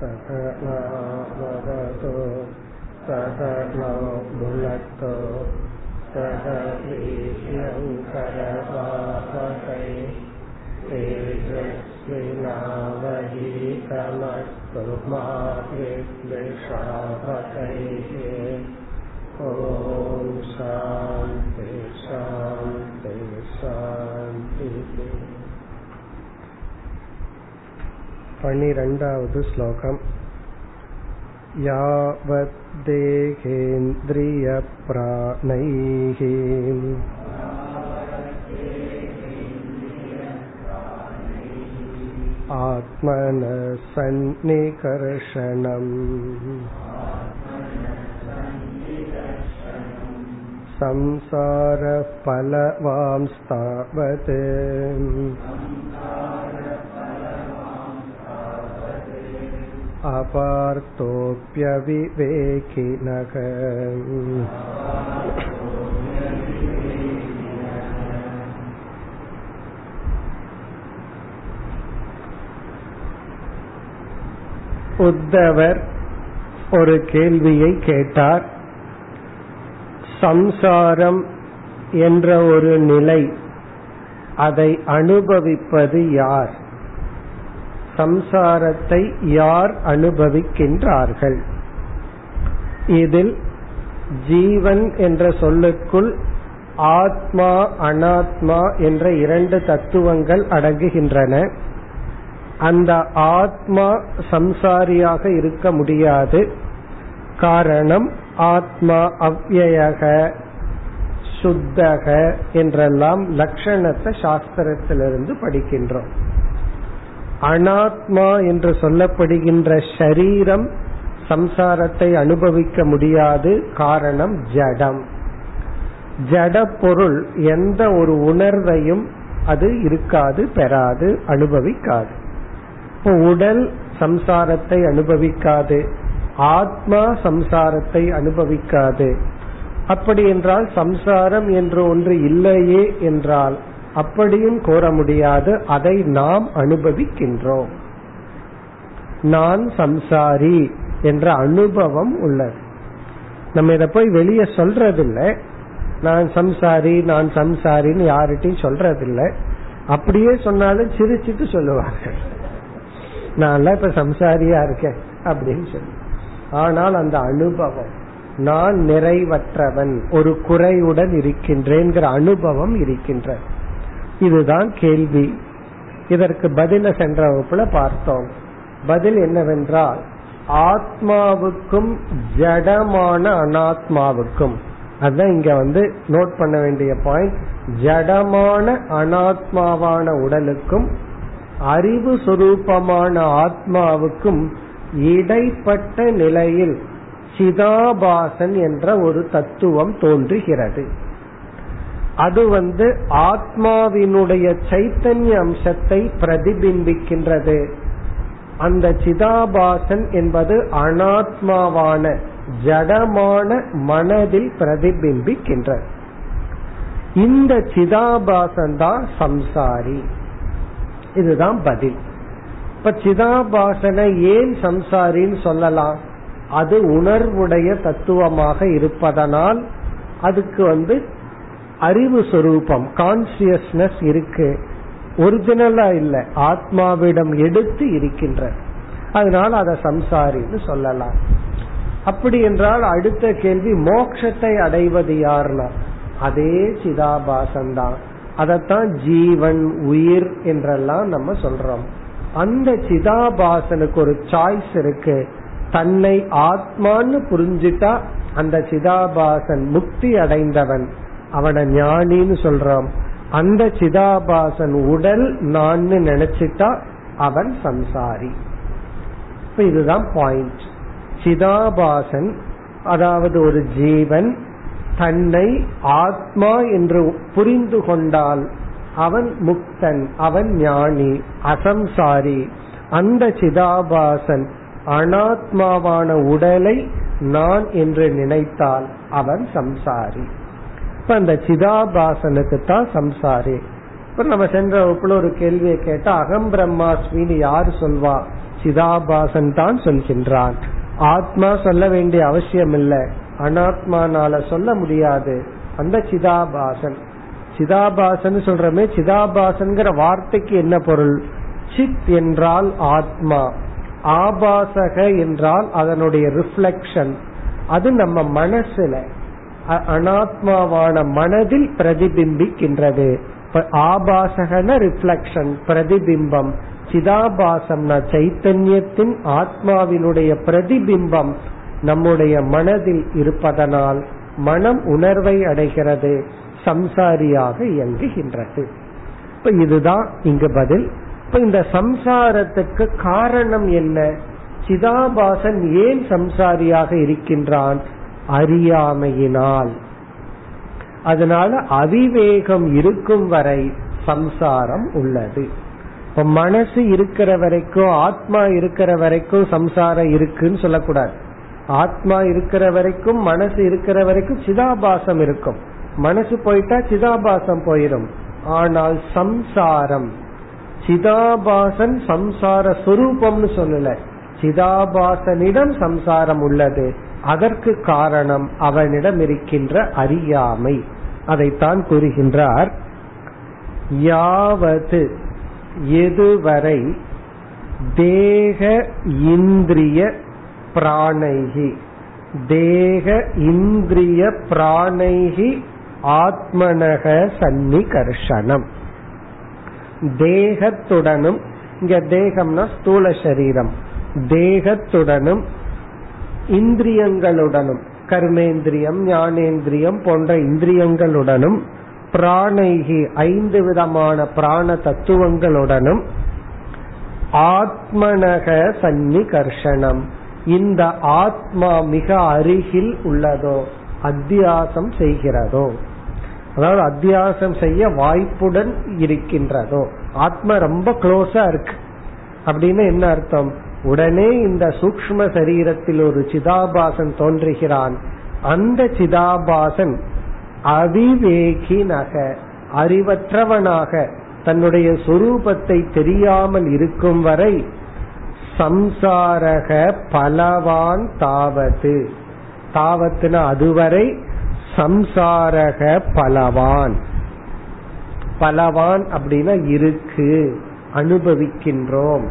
सकलावतु सकलो भुनक्तु सह वीर्यङ्करवापकै तेजस्विनावहीतमस्तु मा विद्विषावकैः ॐ शान्ति शान्ति शान्तिः पनिरण्डावद् श्लोकम् यावद्देहेन्द्रियप्राणैः आत्मनसन्निकर्षणम् संसारफलवांस्तावत् अपार्थोऽप्यविवेकिनः உத்தவர் ஒரு கேள்வியை கேட்டார் சம்சாரம் என்ற ஒரு நிலை அதை அனுபவிப்பது யார் சம்சாரத்தை யார் அனுபவிக்கின்றார்கள்? இதில் ஜீவன் என்ற சொல்லுக்குள் ஆத்மா அனாத்மா என்ற இரண்டு தத்துவங்கள் அடங்குகின்றன. அந்த ஆத்மா சம்சாரியாக இருக்க முடியாது. காரணம் ஆத்மா அவ்யயக சுத்தக என்றெல்லாம் லட்சணத்தை சாஸ்திரத்திலிருந்து படிக்கின்றோம். அனாத்மா என்று சொல்லப்படுகின்ற ஷரீரம் சம்சாரத்தை அனுபவிக்க முடியாது. காரணம் ஜடம். ஜட பொருள் எந்த ஒரு உணர்வையும் அது இருக்காது பெறாது அனுபவிக்காது. இப்போ உடல் சம்சாரத்தை அனுபவிக்காது ஆத்மா சம்சாரத்தை அனுபவிக்காது. அப்படி என்றால் சம்சாரம் என்று ஒன்று இல்லையே என்றால் அப்படியும் கூற முடியாது. அதை நாம் அனுபவிக்கின்றோம். நான் சம்சாரி என்ற அனுபவம் உள்ளது. நம்ம இதை போய் வெளியே சொல்றதில்லை. நான் சம்சாரி நான் சம்சாரின்னு யார்கிட்டையும் சொல்றதில்லை. அப்படியே சொன்னாலும் சிரிச்சிட்டு சொல்லுவார்கள் நான்லாம் இப்ப சம்சாரியா இருக்கேன் அப்படின்னு சொல்லி. ஆனால் அந்த அனுபவம் நான் நிறைவற்றவன் ஒரு குறையுடன் இருக்கின்றேங்கிற அனுபவம் இருக்கின்ற இதுதான் கேள்வி. இதற்கு பதில சென்ற வகுப்புல பார்த்தோம். பதில் என்னவென்றால் ஆத்மாவுக்கும் ஜடமான அனாத்மாவுக்கும். அதுதான் இங்க வந்து நோட் பண்ண வேண்டிய பாயிண்ட் ஜடமான அனாத்மாவான உடலுக்கும் அறிவு சுரூபமான ஆத்மாவுக்கும் இடைப்பட்ட நிலையில் சிதாபாசன் என்ற ஒரு தத்துவம் தோன்றுகிறது. அது வந்து ஆத்மாவினுடைய சைத்தன்ய அம்சத்தை பிரதிபிம்பிக்கின்றது. அந்த சிதாபாசன் என்பது அனாத்மாவான ஜடமான மனதில் பிரதிபிம்பிக்கின்றது இந்த சிதாபாசன் தான் சம்சாரி. இதுதான் பதில். இப்ப சிதாபாசனை ஏன் சம்சாரின்னு சொல்லலாம்? அது உணர்வுடைய தத்துவமாக இருப்பதனால் அதுக்கு வந்து அறிவு சொரூபம் கான்சியஸ்னஸ் இருக்கு. ஒரிஜினலா இல்ல. ஆத்மாவிடம் எடுத்து இருக்கின்ற. அதனால் அதை சம்சாரின்னு சொல்லலாம். அப்படி என்றால் அடுத்த கேள்வி மோட்சத்தை அடைவது யார்னா அதே சிதாபாசன் தான் அதைத்தான் ஜீவன் உயிர் என்றெல்லாம் நம்ம சொல்றோம். அந்த சிதாபாசனுக்கு ஒரு சாய்ஸ் இருக்கு. தன்னை ஆத்மான்னு புரிஞ்சிட்டா அந்த சிதாபாசன் முக்தி அடைந்தவன். அவனை ஞானின்னு சொல்றான். அந்த சிதாபாசன் உடல் நான் நினைச்சிட்டா அவன் சம்சாரி. இப்ப இதுதான் பாயிண்ட் சிதாபாசன் அதாவது ஒரு ஜீவன் தன்னை ஆத்மா என்று புரிந்து கொண்டால் அவன் முக்தன் அவன் ஞானி அசம்சாரி. அந்த சிதாபாசன் அனாத்மாவான உடலை நான் என்று நினைத்தால் அவன் சம்சாரி. அப்ப அந்த சிதாபாசனுக்கு தான் சம்சாரி. இப்ப நம்ம சென்ற வகுப்புல ஒரு கேள்வியை கேட்டா அகம் பிரம்மாஸ்மின்னு யாரு சொல்வா? சிதாபாசன் தான் சொல்கின்றான். ஆத்மா சொல்ல வேண்டிய அவசியம் இல்லை அனாத்மானால சொல்ல முடியாது. அந்த சிதாபாசன். சிதாபாசன் சொல்றமே சிதாபாசன்கிற வார்த்தைக்கு என்ன பொருள்? சித் என்றால் ஆத்மா. ஆபாசக என்றால் அதனுடைய ரிஃப்ளெக்ஷன் அது நம்ம மனசுல. அனாத்மாவான மனதில் பிரதிபிம்பிக்கின்றது. ஆபாசகன ரிஃப்ளக்ஷன் பிரதிபிம்பம் சிதாபாசம்னா சைத்தன்யத்தின் ஆத்மாவினுடைய பிரதிபிம்பம் நம்முடைய மனதில் இருப்பதனால் மனம் உணர்வை அடைகிறது சம்சாரியாக இயங்குகின்றது. இப்ப இதுதான் இங்கு பதில். இப்ப இந்த சம்சாரத்துக்கு காரணம் என்ன? சிதாபாசன் ஏன் சம்சாரியாக இருக்கின்றான்? அறியாமையினால். அதனால அவிவேகம் இருக்கும் வரை சம்சாரம் உள்ளது. இப்ப மனசு இருக்கிற வரைக்கும் ஆத்மா இருக்கிற வரைக்கும் சம்சாரம் இருக்குன்னு சொல்லக்கூடாது. ஆத்மா இருக்கிற வரைக்கும் மனசு இருக்கிற வரைக்கும் சிதாபாசம் இருக்கும். மனசு போயிட்டா சிதாபாசம் போயிடும் ஆனால் சம்சாரம் சிதாபாசன் சம்சார சொரூபம்னு சொல்லல. சிதாபாசனிடம் சம்சாரம் உள்ளது. அதற்கு காரணம் அவனிடம் இருக்கின்ற அறியாமை. அதைத்தான் கூறுகின்றார். யாவது எதுவரை தேக இந்திரிய பிராணைகி தேக இந்திரிய பிராணைகி ஆத்மனக சன்னிகர்ஷனம் தேகத்துடனும் இங்க தேகம்னா ஸ்தூல சரீரம். தேகத்துடனும் இந்திரியங்களுடனும் கர்மேந்திரியம் ஞானேந்திரியம் போன்ற இந்திரியங்களுடனும் பிராணைகி ஐந்து விதமான பிராண தத்துவங்களுடனும் ஆத்மனக சன்னிகர்ஷனம் இந்த ஆத்மா மிக அருகில் உள்ளதோ அத்தியாசம் செய்கிறதோ அதாவது அத்தியாசம் செய்ய வாய்ப்புடன் இருக்கின்றதோ ஆத்மா ரொம்ப க்ளோஸா இருக்கு. அப்படின்னு என்ன அர்த்தம்? உடனே இந்த சூக்ம சரீரத்தில் ஒரு சிதாபாசன் தோன்றுகிறான். அந்த சிதாபாசன் அவிவேகினக அறிவற்றவனாக தன்னுடைய சொரூபத்தை தெரியாமல் இருக்கும் வரை சம்சாரக பலவான் தாவது தாவத்துனா அதுவரை சம்சாரக பலவான். பலவான் அப்படின்னா இருக்கு அனுபவிக்கின்றோம்.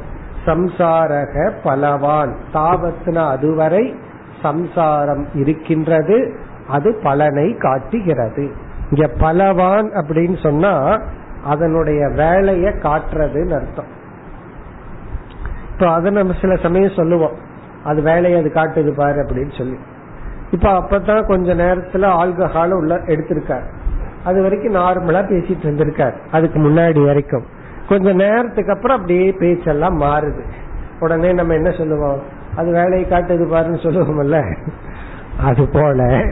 சம்சாரக பலவான். தாவத்துனா அதுவரை சம்சாரம் இருக்கின்றது. அது பலனை காட்டுகிறது. இங்க பலவான் அப்படின்னு சொன்னா அதனுடைய வேலையை காட்டுறதுன்னு அர்த்தம். இப்போ அதை நம்ம சில சமயம் சொல்லுவோம். அது வேலையை அது காட்டுது பாரு அப்படின்னு சொல்லி. இப்ப அப்பதான் கொஞ்ச நேரத்துல ஆல்கஹால் உள்ள எடுத்திருக்காரு. அது வரைக்கும் நார்மலா பேசிட்டு இருந்திருக்காரு. அதுக்கு முன்னாடி வரைக்கும். கொஞ்ச நேரத்துக்கு அப்புறம் அப்படியே பேச்செல்லாம் மாறுது. உடனே நம்ம என்ன சொல்லுவோம்? அது வேலையை காட்டுது பாருன்னு சொல்லுவோம்ல. அது போல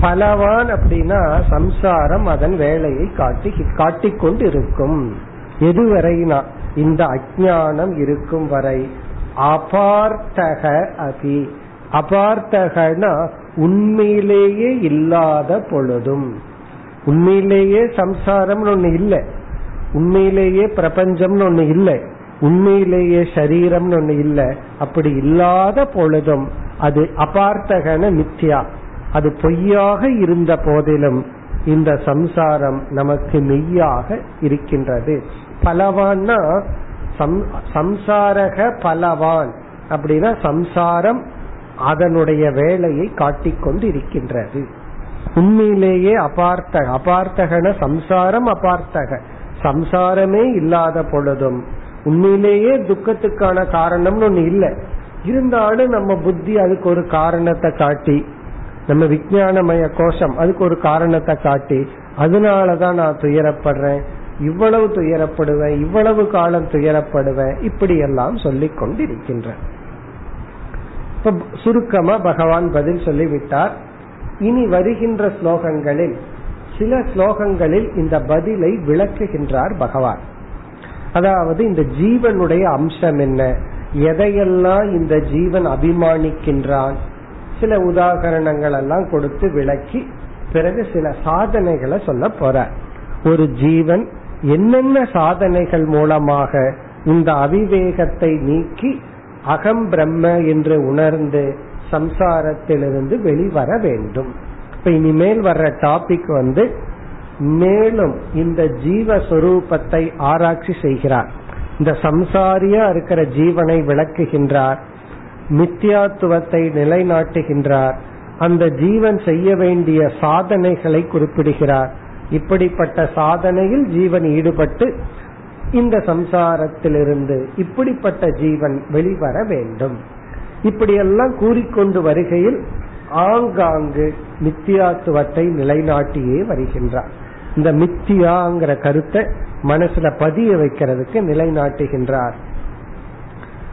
பலவான் அப்படின்னா சம்சாரம் அதன் வேலையை காட்டி காட்டிக்கொண்டு இருக்கும் எதுவரைனா இந்த அஜானம் இருக்கும் வரை அபார்த்தக அபி அபார்த்தகனா உண்மையிலேயே இல்லாத பொழுதும். உண்மையிலேயே சம்சாரம்னு ஒண்ணு இல்லை. உண்மையிலேயே பிரபஞ்சம்னு ஒண்ணு இல்லை. உண்மையிலேயே சரீரம்னு ஒண்ணு இல்லை. அப்படி இல்லாத பொழுதும் அது அபார்த்தகன மித்யா. அது பொய்யாக இருந்த போதிலும் இந்த சம்சாரம் நமக்கு மெய்யாக இருக்கின்றது. பலவான்னா சம்சாரக பலவான் அப்படின்னா சம்சாரம் அதனுடைய வேலையை காட்டிக்கொண்டு இருக்கின்றது உண்மையிலேயே அபார்த்தக அபார்த்தகன சம்சாரம் அபார்த்தக. சம்சாரமே இல்லாத பொழுதும் உண்மையிலேயே துக்கத்துக்கான காரணம்னு ஒண்ணு இல்லை. இருந்தாலும் நம்ம புத்தி அதுக்கு ஒரு காரணத்தை காட்டி நம்ம விஜயானமய கோஷம் அதுக்கு ஒரு காரணத்தை காட்டி அதனாலதான் நான் துயரப்படுறேன் இவ்வளவு துயரப்படுவேன் இவ்வளவு காலம் துயரப்படுவேன் இப்படி எல்லாம் சொல்லிக் கொண்டிருக்கின்ற சுருக்கமா பகவான் பதில் சொல்லிவிட்டார். இனி வருகின்ற ஸ்லோகங்களில் சில ஸ்லோகங்களில் இந்த பதிலை விளக்குகின்றார் பகவான். அதாவது இந்த ஜீவனுடைய அம்சம் என்ன? எதையெல்லாம் இந்த ஜீவன் அபிமானிக்கின்றான்? சில உதாகரணங்கள் எல்லாம் கொடுத்து விளக்கி பிறகு சில சாதனைகளை சொல்ல போற ஒரு ஜீவன் என்னென்ன சாதனைகள் மூலமாக இந்த அவிவேகத்தை நீக்கி அகம் பிரம்ம என்று உணர்ந்து சம்சாரத்திலிருந்து வெளிவர வேண்டும்? இப்ப இனிமேல் வர்ற டாபிக் வந்து மேலும் இந்த ஜீவஸ்வரூபத்தை ஆராய்ச்சி செய்கிறார். இந்த சம்சாரியா இருக்கிற ஜீவனை விளக்குகின்றார். மித்தியாத்துவத்தை நிலைநாட்டுகின்றார். அந்த ஜீவன் செய்ய வேண்டிய சாதனைகளை குறிப்பிடுகிறார். இப்படிப்பட்ட சாதனையில் ஜீவன் ஈடுபட்டு இந்த சம்சாரத்திலிருந்து இப்படிப்பட்ட ஜீவன் வெளிவர வேண்டும். இப்படியெல்லாம் கூறிக்கொண்டு வருகையில் ஆங்காங்கு மித்தியாத்துவத்தை நிலைநாட்டியே வருகின்றார். இந்த மித்தியாங்கிற கருத்தை மனசுல பதிய வைக்கிறதுக்கு நிலைநாட்டுகின்றார்.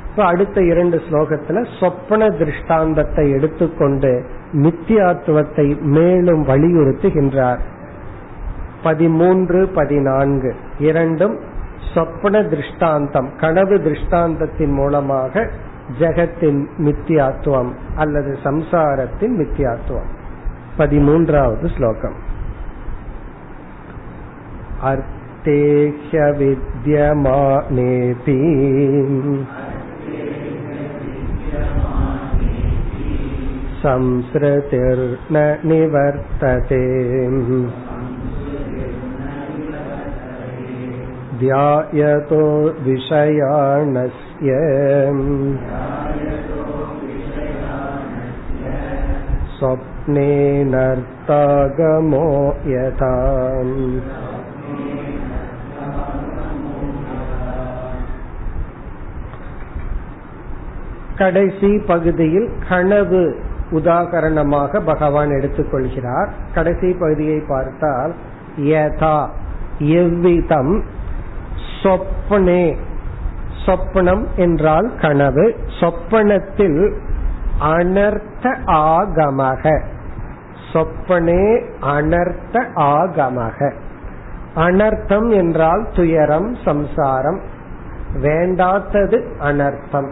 இப்ப அடுத்த இரண்டு ஸ்லோகத்துல சொப்பன திருஷ்டாந்தத்தை எடுத்துக்கொண்டு மித்தியாத்துவத்தை மேலும் வலியுறுத்துகின்றார். பதிமூன்று பதினான்கு இரண்டும் சொப்பன திருஷ்டாந்தம் கனவு திருஷ்டாந்தத்தின் மூலமாக ஜெகத்தின் மித்தியாத்துவம் அல்லது சம்சாரத்தின் மித்தியாத்துவம் பதிமூன்றாவது ஸ்லோகம் அர்த்தேஹ்ய வித்யமானேபி संसृतिर्न निवर्तते ध्यायतो विषयाणस्य स्वप्नेनर्तागमो यथा கடைசி பகுதியில் கனவு உதாகரணமாக பகவான் எடுத்துக்கொள்கிறார் கடைசி பகுதியை பார்த்தால் யதா எவ்விதம் சொப்பனே சொப்பனம் என்றால் கனவு. சொப்பனத்தில் அனர்த்த ஆகமக. சொப்பனே அனர்த்த ஆகமக. அனர்த்தம் என்றால் துயரம் சம்சாரம். வேண்டாத்தது அனர்த்தம்.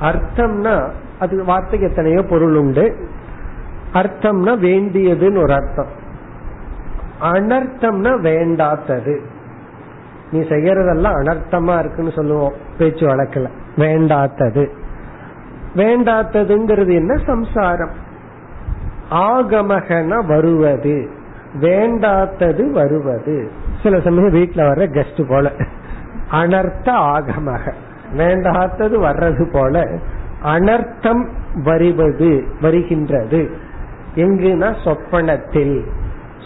அர்த்தம்னா அது வார்த்தைக்கு எத்தனையோ பொருள் உண்டு. அர்த்தம்னா வேண்டியதுன்னு ஒரு அர்த்தம். அனர்த்தம்னா வேண்டாத்தது. நீ செய்யறதெல்லாம் அனர்த்தமா இருக்குன்னு சொல்லுவோம். பேச்சு வழக்கில். வேண்டாத்தது. வேண்டாத்ததுங்கிறது என்ன சம்சாரம்? ஆகமகன வருவது. வேண்டாத்தது வருவது. சில சமயம் வீட்டுல வர்ற கெஸ்ட் போல. அனர்த்த ஆகமக. வேண்டாத்தது வர்றது போல அனர்த்தம் வருவது வருகின்றது. எங்குனா சொப்பனத்தில்.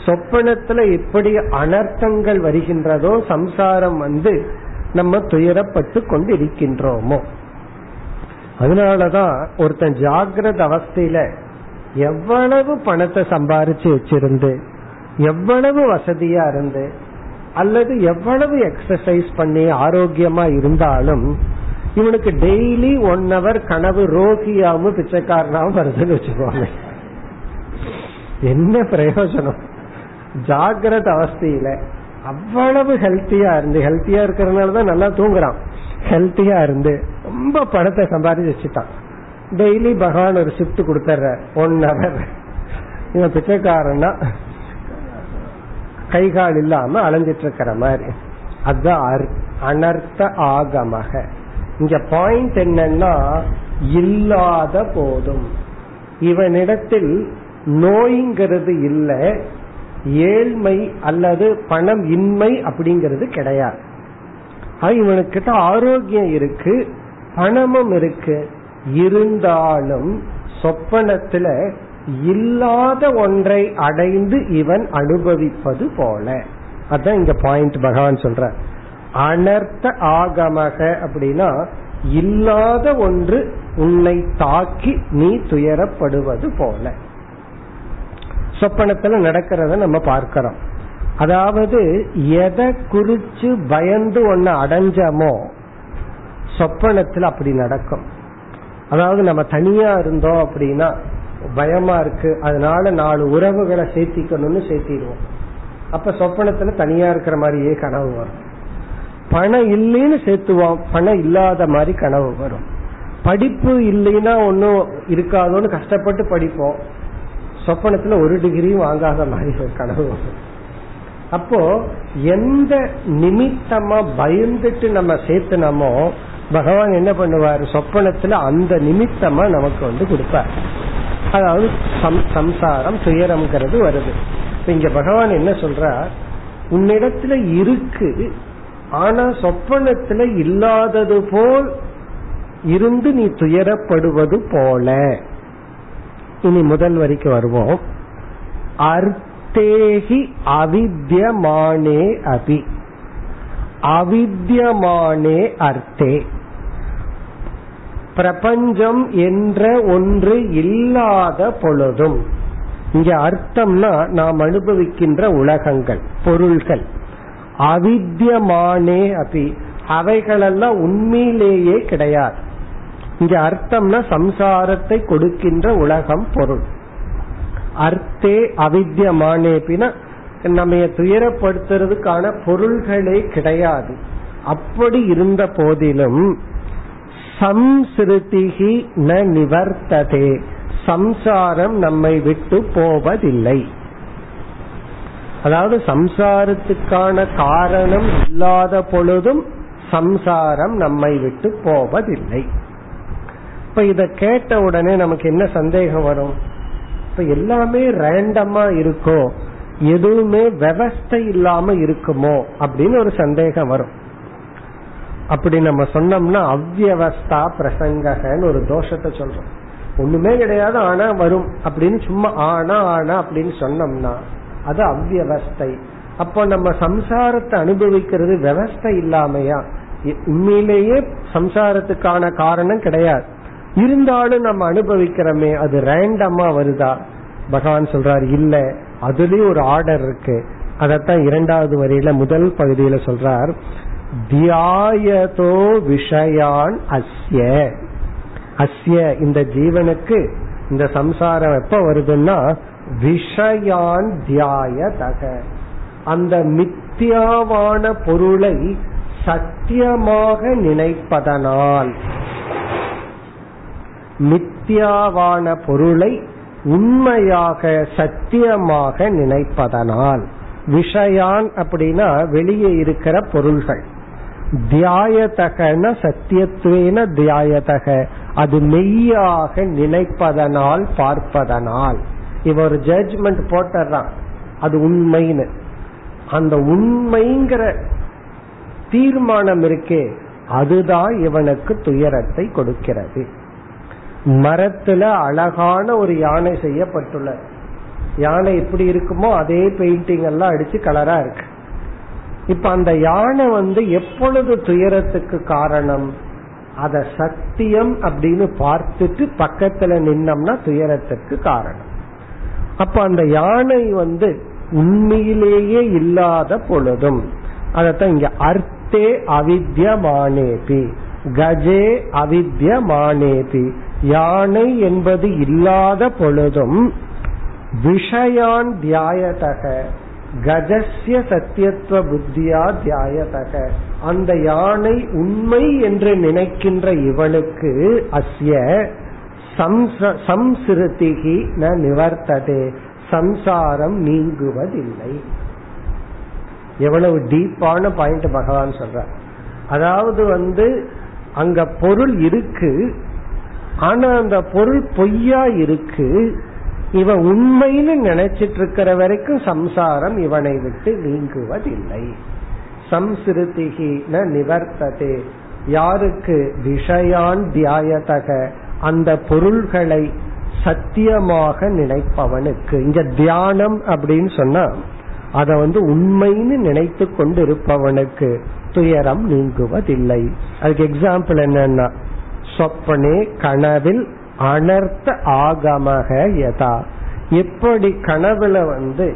சொப்பனத்துல எப்படி அனர்த்தங்கள் வருகின்றதோ சம்சாரம் வந்து நம்ம துயரப்பட்டு கொண்டு இருக்கின்றோமோ அதனாலதான் ஒருத்தன் ஜாகிரத அவஸ்தையில எவ்வளவு பணத்தை சம்பாரிச்சு வச்சிருந்து எவ்வளவு வசதியா இருந்து அல்லது எவ்வளவு எக்ஸசைஸ் பண்ணி ஆரோக்கியமா இருந்தாலும் இவனுக்கு டெய்லி ஒன் ஹவர் கனவு ரோகியாவும் பிச்சைக்காரனாவும் வருதுன்னு வச்சுக்கோங்க என்ன பிரயோஜனம்? ஜாகிரத அவஸ்தையில அவ்வளவு ஹெல்த்தியா இருந்து ஹெல்த்தியா இருக்கிறதுனால தான் நல்லா தூங்குறான். ஹெல்த்தியா இருந்து ரொம்ப பணத்தை சம்பாதிச்சு வச்சுட்டான். டெய்லி பகவான் ஒரு ஷிஃப்ட் கொடுத்துட்ற ஒன் ஹவர் இவன் பிச்சைக்காரன்னா கை கால் இல்லாம அலைஞ்சிட்டு இருக்கிற மாதிரி அதுதான் அனர்த்த ஆகமாக. இங்க பாயிண்ட் என்னன்னா இல்லாத போதும். இவனிடத்தில் நோய்ங்கிறது இல்லை ஏழ்மை அல்லது பணம் இன்மை அப்படிங்கிறது கிடையாது. இவனுக்கிட்ட ஆரோக்கியம் இருக்கு பணமும் இருக்கு. இருந்தாலும் சொப்பனத்துல இல்லாத ஒன்றை அடைந்து இவன் அனுபவிப்பது போல. அதான் இங்க பாயிண்ட் பகவான் சொல்ற. அனர்த்த ஆகமக அப்படின்னா இல்லாத ஒன்று உன்னை தாக்கி நீ துயரப்படுவது போல. சொப்பனத்துல நடக்கிறத நம்ம பார்க்கிறோம். அதாவது எதை குறிச்சு பயந்து ஒன்னு அடைஞ்சமோ சொப்பனத்துல அப்படி நடக்கும். அதாவது நம்ம தனியா இருந்தோம் அப்படின்னா பயமா இருக்கு. அதனால நாலு உறவுகளை சேர்த்திக்கணும்னு சேர்த்திடுவோம். அப்ப சொப்பனத்துல தனியா இருக்கிற மாதிரியே கனவு வரும். பணம் இல்லைன்னு சேர்த்துவோம். பணம் இல்லாத மாதிரி கனவு வரும். படிப்பு இல்லைன்னா ஒன்னும் இருக்காதோன்னு கஷ்டப்பட்டு படிப்போம். சொப்பனத்துல ஒரு டிகிரியும் வாங்காத மாதிரி ஒரு கனவு அப்போ எந்த நிமித்தமா பயந்துட்டு நம்ம சேர்த்துனமோ பகவான் என்ன பண்ணுவார்? சொப்பனத்துல அந்த நிமித்தமா நமக்கு வந்து கொடுப்பார். அதாவது சம்சாரம் துயரம்ங்கிறது வருது. இங்க பகவான் என்ன சொல்றார்? உன்னிடத்துல இருக்கு ஆனா சொப்பனத்துல இல்லாதது போல் இருந்து நீ துயரப்படுவது போல. இனி முதல் வரிக்கு வருவோம். அர்த்தேகி அவித்யமானே அபி. அவித்யமானே அர்த்தே. பிரபஞ்சம் என்ற ஒன்று இல்லாத பொழுதும் இங்க அர்த்தம்னா நாம் அனுபவிக்கின்ற உலகங்கள் பொருள்கள். அவித்யமானே அபி. அவைகளெல்லாம் உண்மையிலேயே கிடையாது. இங்க அர்த்தம்னா சம்சாரத்தை கொடுக்கின்ற உலகம் பொருள். அர்த்தே அவித்யமானேபினா நம்ம துயரப்படுத்துறதுக்கான பொருள்களே கிடையாது. அப்படி இருந்த போதிலும் சம்ஸ்ருதிகி ந நிவர்த்ததே. சம்சாரம் நம்மை விட்டு போவதில்லை. அதாவது சம்சாரத்துக்கான காரணம் இல்லாத பொழுதும் சம்சாரம் நம்மை விட்டு போவதில்லை. இப்ப இத கேட்ட உடனே நமக்கு என்ன சந்தேகம் வரும்? இப்ப எல்லாமே ரேண்டமா இருக்கோ? எதுவுமே விவஸ்தை இல்லாம இருக்குமோ? அப்படின்னு ஒரு சந்தேகம் வரும். அப்படி நம்ம சொன்னோம்னா அவ்வவஸ்தா பிரசங்கன்னு ஒரு தோஷத்தை சொல்றோம். ஒண்ணுமே கிடையாது ஆனா வரும். அப்படின்னு சும்மா ஆனா ஆனா அப்படின்னு சொன்னோம்னா அது அவ்வவஸ்தை. அப்போ நம்ம சம்சாரத்தை அனுபவிக்கிறது விவஸ்தை இல்லாமையா? உண்மையிலேயே சம்சாரத்துக்கான காரணம் கிடையாது. இருந்தாலும் நம்ம அனுபவிக்கிறோமே அது ரேண்டமா வருதா? பகவான் சொல்றாரு இல்ல. அதுலயும் ஒரு ஆர்டர் இருக்கு. அதத்தான் இரண்டாவது வரியில முதல் பகுதியில சொல்றார் தியாயதோ விஷயான் அஸ்ய. அஸ்ய இந்த ஜீவனுக்கு இந்த சம்சாரம் எப்ப வருதுன்னா விஷயான் தியாயதக. அந்த மித்தியாவான பொருளை சத்தியமாக நினைப்பதனால். மித்தியாவான பொருளை உண்மையாக சத்தியமாக நினைப்பதனால். விஷயான் அப்படின்னா வெளியே இருக்கிற பொருள்கள். தியாயதகன சத்தியத்துவேன தியாயதக. அது மெய்யாக நினைப்பதனால் பார்ப்பதனால். இவ ஒரு ஜட்ஜ்மெண்ட் போட்டுறான் அது உண்மைன்னு. அந்த உண்மைங்கிற தீர்மானம் இருக்கே அதுதான் இவனுக்கு துயரத்தை கொடுக்கிறது. மரத்துல அழகான ஒரு யானை செய்யப்பட்டுள்ளது யானை எப்படி இருக்குமோ அதே பெயிண்டிங் எல்லாம் அடிச்சு கலரா இருக்கு. இப்ப அந்த யானை வந்து எப்பொழுது துயரத்துக்கு காரணம்? அத சத்தியம் அப்படின்னு பார்த்துட்டு பக்கத்துல நின்னம்னா துயரத்துக்கு காரணம். அப்ப அந்த யானை வந்து உண்மையிலேயே இல்லாத பொழுதும் அதத்தான் இங்க அர்த்தே அவித்யமானேபி கஜே அவித்யமானேபி யானை என்பது இல்லாத பொழுதும் விஷயான் தியாயதக கஜஸ்ய சத்தியத்துவ புத்தியா தியாயதக. அந்த யானை உண்மை என்று நினைக்கின்ற இவனுக்கு அஸ்ய சம்சிருத்திகி ந நிவர்த்ததே சம்சாரம் நீங்குவதில்லை. எவ்வளவு டீப்பான பாயிண்ட் பகவான் சொல்ற அதாவது வந்து அங்க பொருள் இருக்கு ஆனா அந்த பொருள் பொய்யா இருக்கு. இவன் உண்மைன்னு நினைச்சிட்டு இருக்கிற வரைக்கும் சம்சாரம் இவனை விட்டு நீங்குவதில்லை. சம்சிருதிகி ந நிவர்த்ததே. யாருக்கு விஷயான் தியாயதக. அந்த பொருள்களை சத்தியமாக நினைப்பவனுக்கு. இங்க தியானம் அப்படின்னு சொன்னா அத வந்து உண்மைன்னு நினைத்து கொண்டு இருப்பவனுக்கு துயரம் நீங்குவதில்லை. அதுக்கு எக்ஸாம்பிள் என்னன்னா சொப்பனே கனவில் அனர்த்த ஆகமக யதா. எப்படி கனவுல வந்து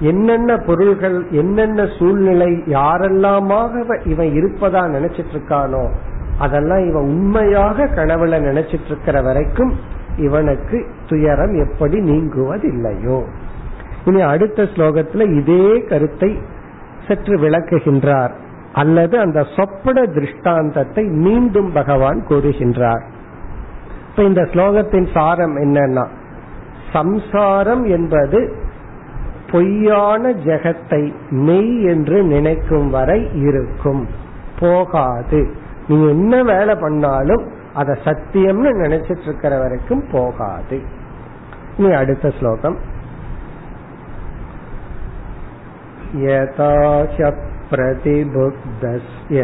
என்னென்ன பொருள்கள் என்னென்ன சூழ்நிலை யாரெல்லாமாக இவன் இருப்பதா நினைச்சிட்டு இருக்கானோ அதெல்லாம் இவன் உண்மையாக கனவுல நினைச்சிட்டு இருக்கிற வரைக்கும் இவனுக்கு துயரம் எப்படி நீங்குவதில்லையோ. இனி அடுத்த ஸ்லோகத்துல இதே கருத்தை சற்று விளக்குகின்றார். அல்லது அந்த சொப்பன திருஷ்டாந்தத்தை மீண்டும் பகவான் கூறுகின்றார். இப்ப இந்த ஸ்லோகத்தின் சாரம் என்னன்னா சம்சாரம் என்பது பொய்யான ஜெகத்தை மெய் என்று நினைக்கும் வரை இருக்கும். போகாது. நீ என்ன வேலை பண்ணாலும் அத சத்தியம்னு நினைச்சிட்டு இருக்கிற வரைக்கும் போகாது. நீ அடுத்த ஸ்லோகம். यथा प्रतिबुद्धस्य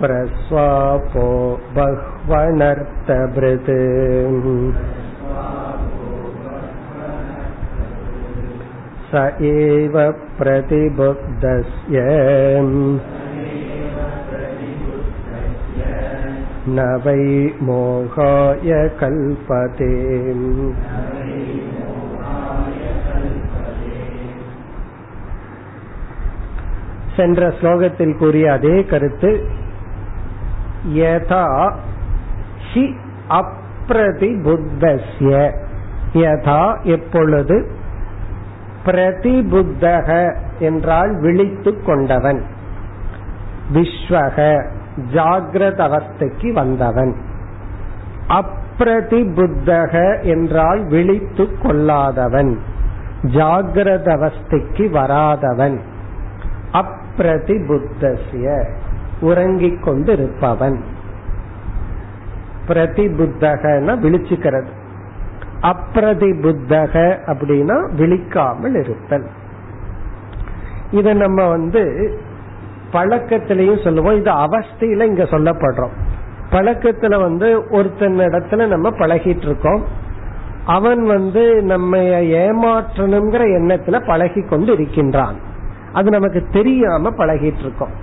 प्रस्वापो बह्वनर्थभृत् स एव प्रतिबुद्धस्य न वै मोहाय कल्पते சென்ற ஸ்லோகத்தில் கூறிய அதே கருத்து யதா ஹி அப்ரதி புத்தஸ்ய யதா எப்பொழுது? பிரதிபுத்தக என்றால் விழித்து கொண்டவன். விஸ்வக ஜாகிரத அவஸ்தைக்கு வந்தவன். அப்ரதிபுத்தக என்றால் விழித்து கொள்ளாதவன். ஜாகிரத அவஸ்தைக்கு வராதவன் பிரதிபுத்தசிய உறங்கிக் கொண்டிருப்பவன் பிரதிபுத்தகன விழிச்சுக்கிறது. அப்பிரதிபுத்தக அப்படின்னா விழிக்காமல் இருத்தல் இத நம்ம வந்து பழக்கத்திலையும் சொல்லுவோம். இது அவஸ்தையில இங்க சொல்லப்படுறோம். பழக்கத்துல வந்து ஒருத்தன் இடத்துல நம்ம பழகிட்டு இருக்கோம் அவன் வந்து நம்ம ஏமாற்றணுங்கிற எண்ணத்துல பழகி கொண்டு இருக்கின்றான் அது நமக்கு தெரியாம பழகிட்டு இருக்கோம்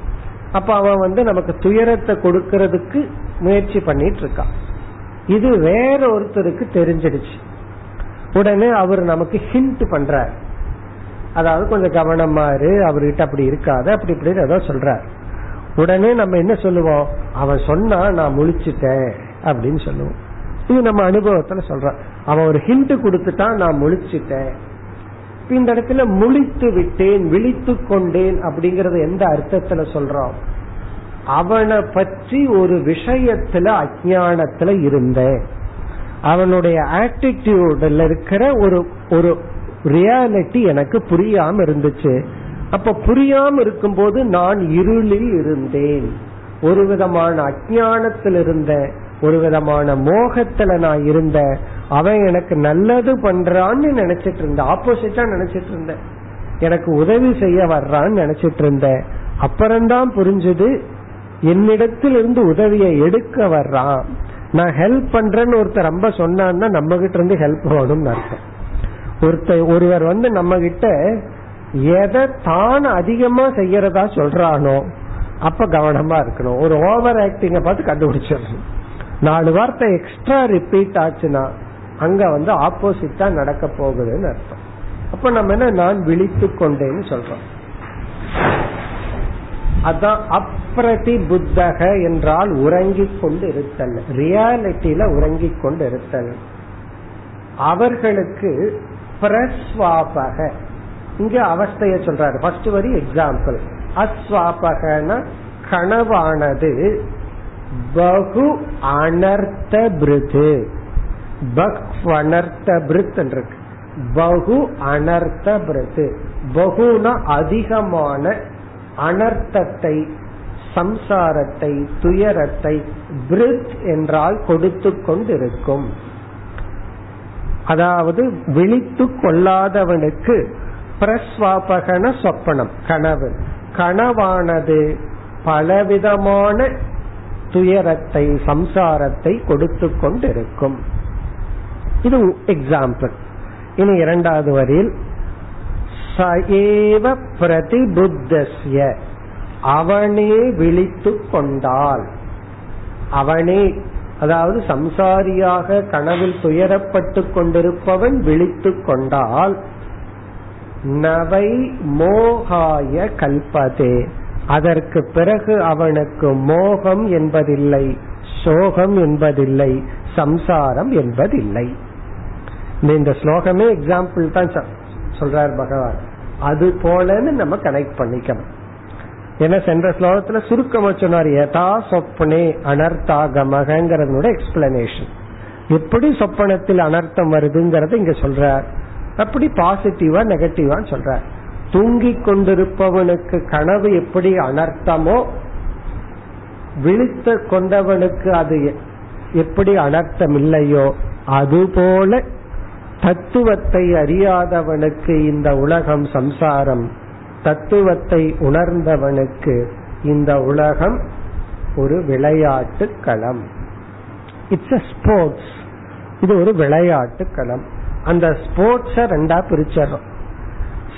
அப்ப அவன் வந்து நமக்கு துயரத்தை கொடுக்கறதுக்கு முயற்சி பண்ணிட்டு இருக்கான் இது வேற ஒருத்தருக்கு தெரிஞ்சிடுச்சு. உடனே அவர் நமக்கு ஹிண்ட் பண்றார். அதாவது கொஞ்சம் கவனமா இரு அவர்கிட்ட அப்படி இருக்காது அப்படி இப்படி ஏதோ சொல்றார். உடனே நம்ம என்ன சொல்லுவோம்? அவன் சொன்னா நான் முழிச்சிட்டேன் அப்படின்னு சொல்லுவோம். இது நம்ம அனுபவத்துல சொல்றான் அவன் ஒரு ஹிண்ட் கொடுத்துட்டான் நான் முழிச்சிட்டேன். இந்த இடத்துல முழித்து விட்டேன் விழித்து கொண்டேன் அப்படிங்கறது எந்த அர்த்தத்துல சொல்றோம்? அவனை பற்றி ஒரு விஷயத்துல அஜானத்துல இருந்தேன். அவனுடைய ஆட்டிடியூட்ல இருக்கிற ஒரு ஒரு ரியாலிட்டி எனக்கு புரியாம இருந்துச்சு. அப்ப புரியாம இருக்கும்போது நான் இருளில் இருந்தேன். ஒரு விதமான அஜானத்தில் இருந்த ஒரு விதமான மோகத்துல நான் இருந்த அவன் எனக்கு நல்லது பண்றான்னு நினைச்சிட்டு இருந்த ஆப்போசிட்டா நினைச்சிட்டு இருந்தேன் எனக்கு உதவி செய்ய வர்றான்னு நினைச்சிட்டு இருந்தேன் அப்புறம்தான் புரிஞ்சது என்னிடத்தில் இருந்து உதவியை எடுக்க வர்றான். நான் ஹெல்ப் பண்றேன்னு ஒருத்தர் ரொம்ப சொன்னான்னா நம்ம கிட்ட இருந்து ஹெல்ப் வேணும்னு அர்த்தம். ஒருத்தர் ஒருவர் வந்து நம்ம கிட்ட எதை தான் அதிகமா செய்யறதா சொல்றானோ அப்ப கவனமா இருக்கணும். ஒரு ஓவர் ஆக்டிங்க பார்த்து கண்டுபிடிச்சிடணும். நாலு வார்த்தை எக்ஸ்ட்ரா ரிப்பீட் ஆச்சுன்னா அங்க வந்து ஆப்போசிட்டா நடக்க போகுதுன்னு அர்த்தம். அப்ப நம்ம என்ன நான் விழித்து கொண்டேன்னு சொல்றோம். அதான் அப்ரதி புத்தக என்றால் உறங்கிக் கொண்டு இருத்தல் ரியாலிட்டியில உறங்கிக் கொண்டு இருத்தல் அவர்களுக்கு பிரஸ்வாபக. இங்க அவஸ்தைய சொல்றாரு. ஃபர்ஸ்ட் வரி எக்ஸாம்பிள் அஸ்வாபகன கனவானது. பகு அனர்த்த பிருது பக் அனர்த்த பிருத் இருக்கு பகு அனர்த்த பிருத்து. பகுனா அதிகமான அனர்த்தத்தை சம்சாரத்தை துயரத்தை பிரித் என்றால் கொடுத்து கொண்டிருக்கும். அதாவது விழித்து கொள்ளாதவனுக்கு பிரஸ்வாபகன சொப்பனம் கனவு. கனவானது பலவிதமான துயரத்தை சம்சாரத்தை கொடுத்து கொண்டிருக்கும். இது எக்ஸாம்பிள் இனி இரண்டாவது வரியில் சஏவ பிரதிபுத்தஸ்ய அவனே விழித்து கொண்டால் அவனே அதாவது சம்சாரியாக கனவில் துயரப்பட்டு கொண்டிருப்பவன் விழித்து கொண்டால் நவை மோகாய கல்பதே அதற்கு பிறகு அவனுக்கு மோகம் என்பதில்லை சோகம் என்பதில்லை சம்சாரம் என்பதில்லை இந்த ஸ்லோகமே எக்ஸாம்பிள் தான் சொல்றார் பகவான். அது போலன்னு நம்ம கனெக்ட் பண்ணிக்கணும். ஏன்னா சென்ற ஸ்லோகத்துல சுருக்கமா சொன்னார் யதா சொப்பனே அனர்த்தாகமகங்கிறதோட எக்ஸ்பிளனேஷன் எப்படி சொப்பனத்தில் அனர்த்தம் வருதுங்கிறத இங்க சொல்றார். அப்படி பாசிட்டிவா நெகட்டிவா சொல்றார். தூங்கி கொண்டிருப்பவனுக்கு கனவு எப்படி அனர்த்தமோ விழித்து கொண்டவனுக்கு அது எப்படி அனர்த்தம் இல்லையோ அதுபோல தத்துவத்தை அறியாதவனுக்கு இந்த உலகம் சம்சாரம். தத்துவத்தை உணர்ந்தவனுக்கு இந்த உலகம் ஒரு விளையாட்டு களம். இட்ஸ் அ ஸ்போர்ட்ஸ் இது ஒரு விளையாட்டு களம். அந்த ஸ்போர்ட்ஸ ரெண்டா பிரிச்சிடறோம்.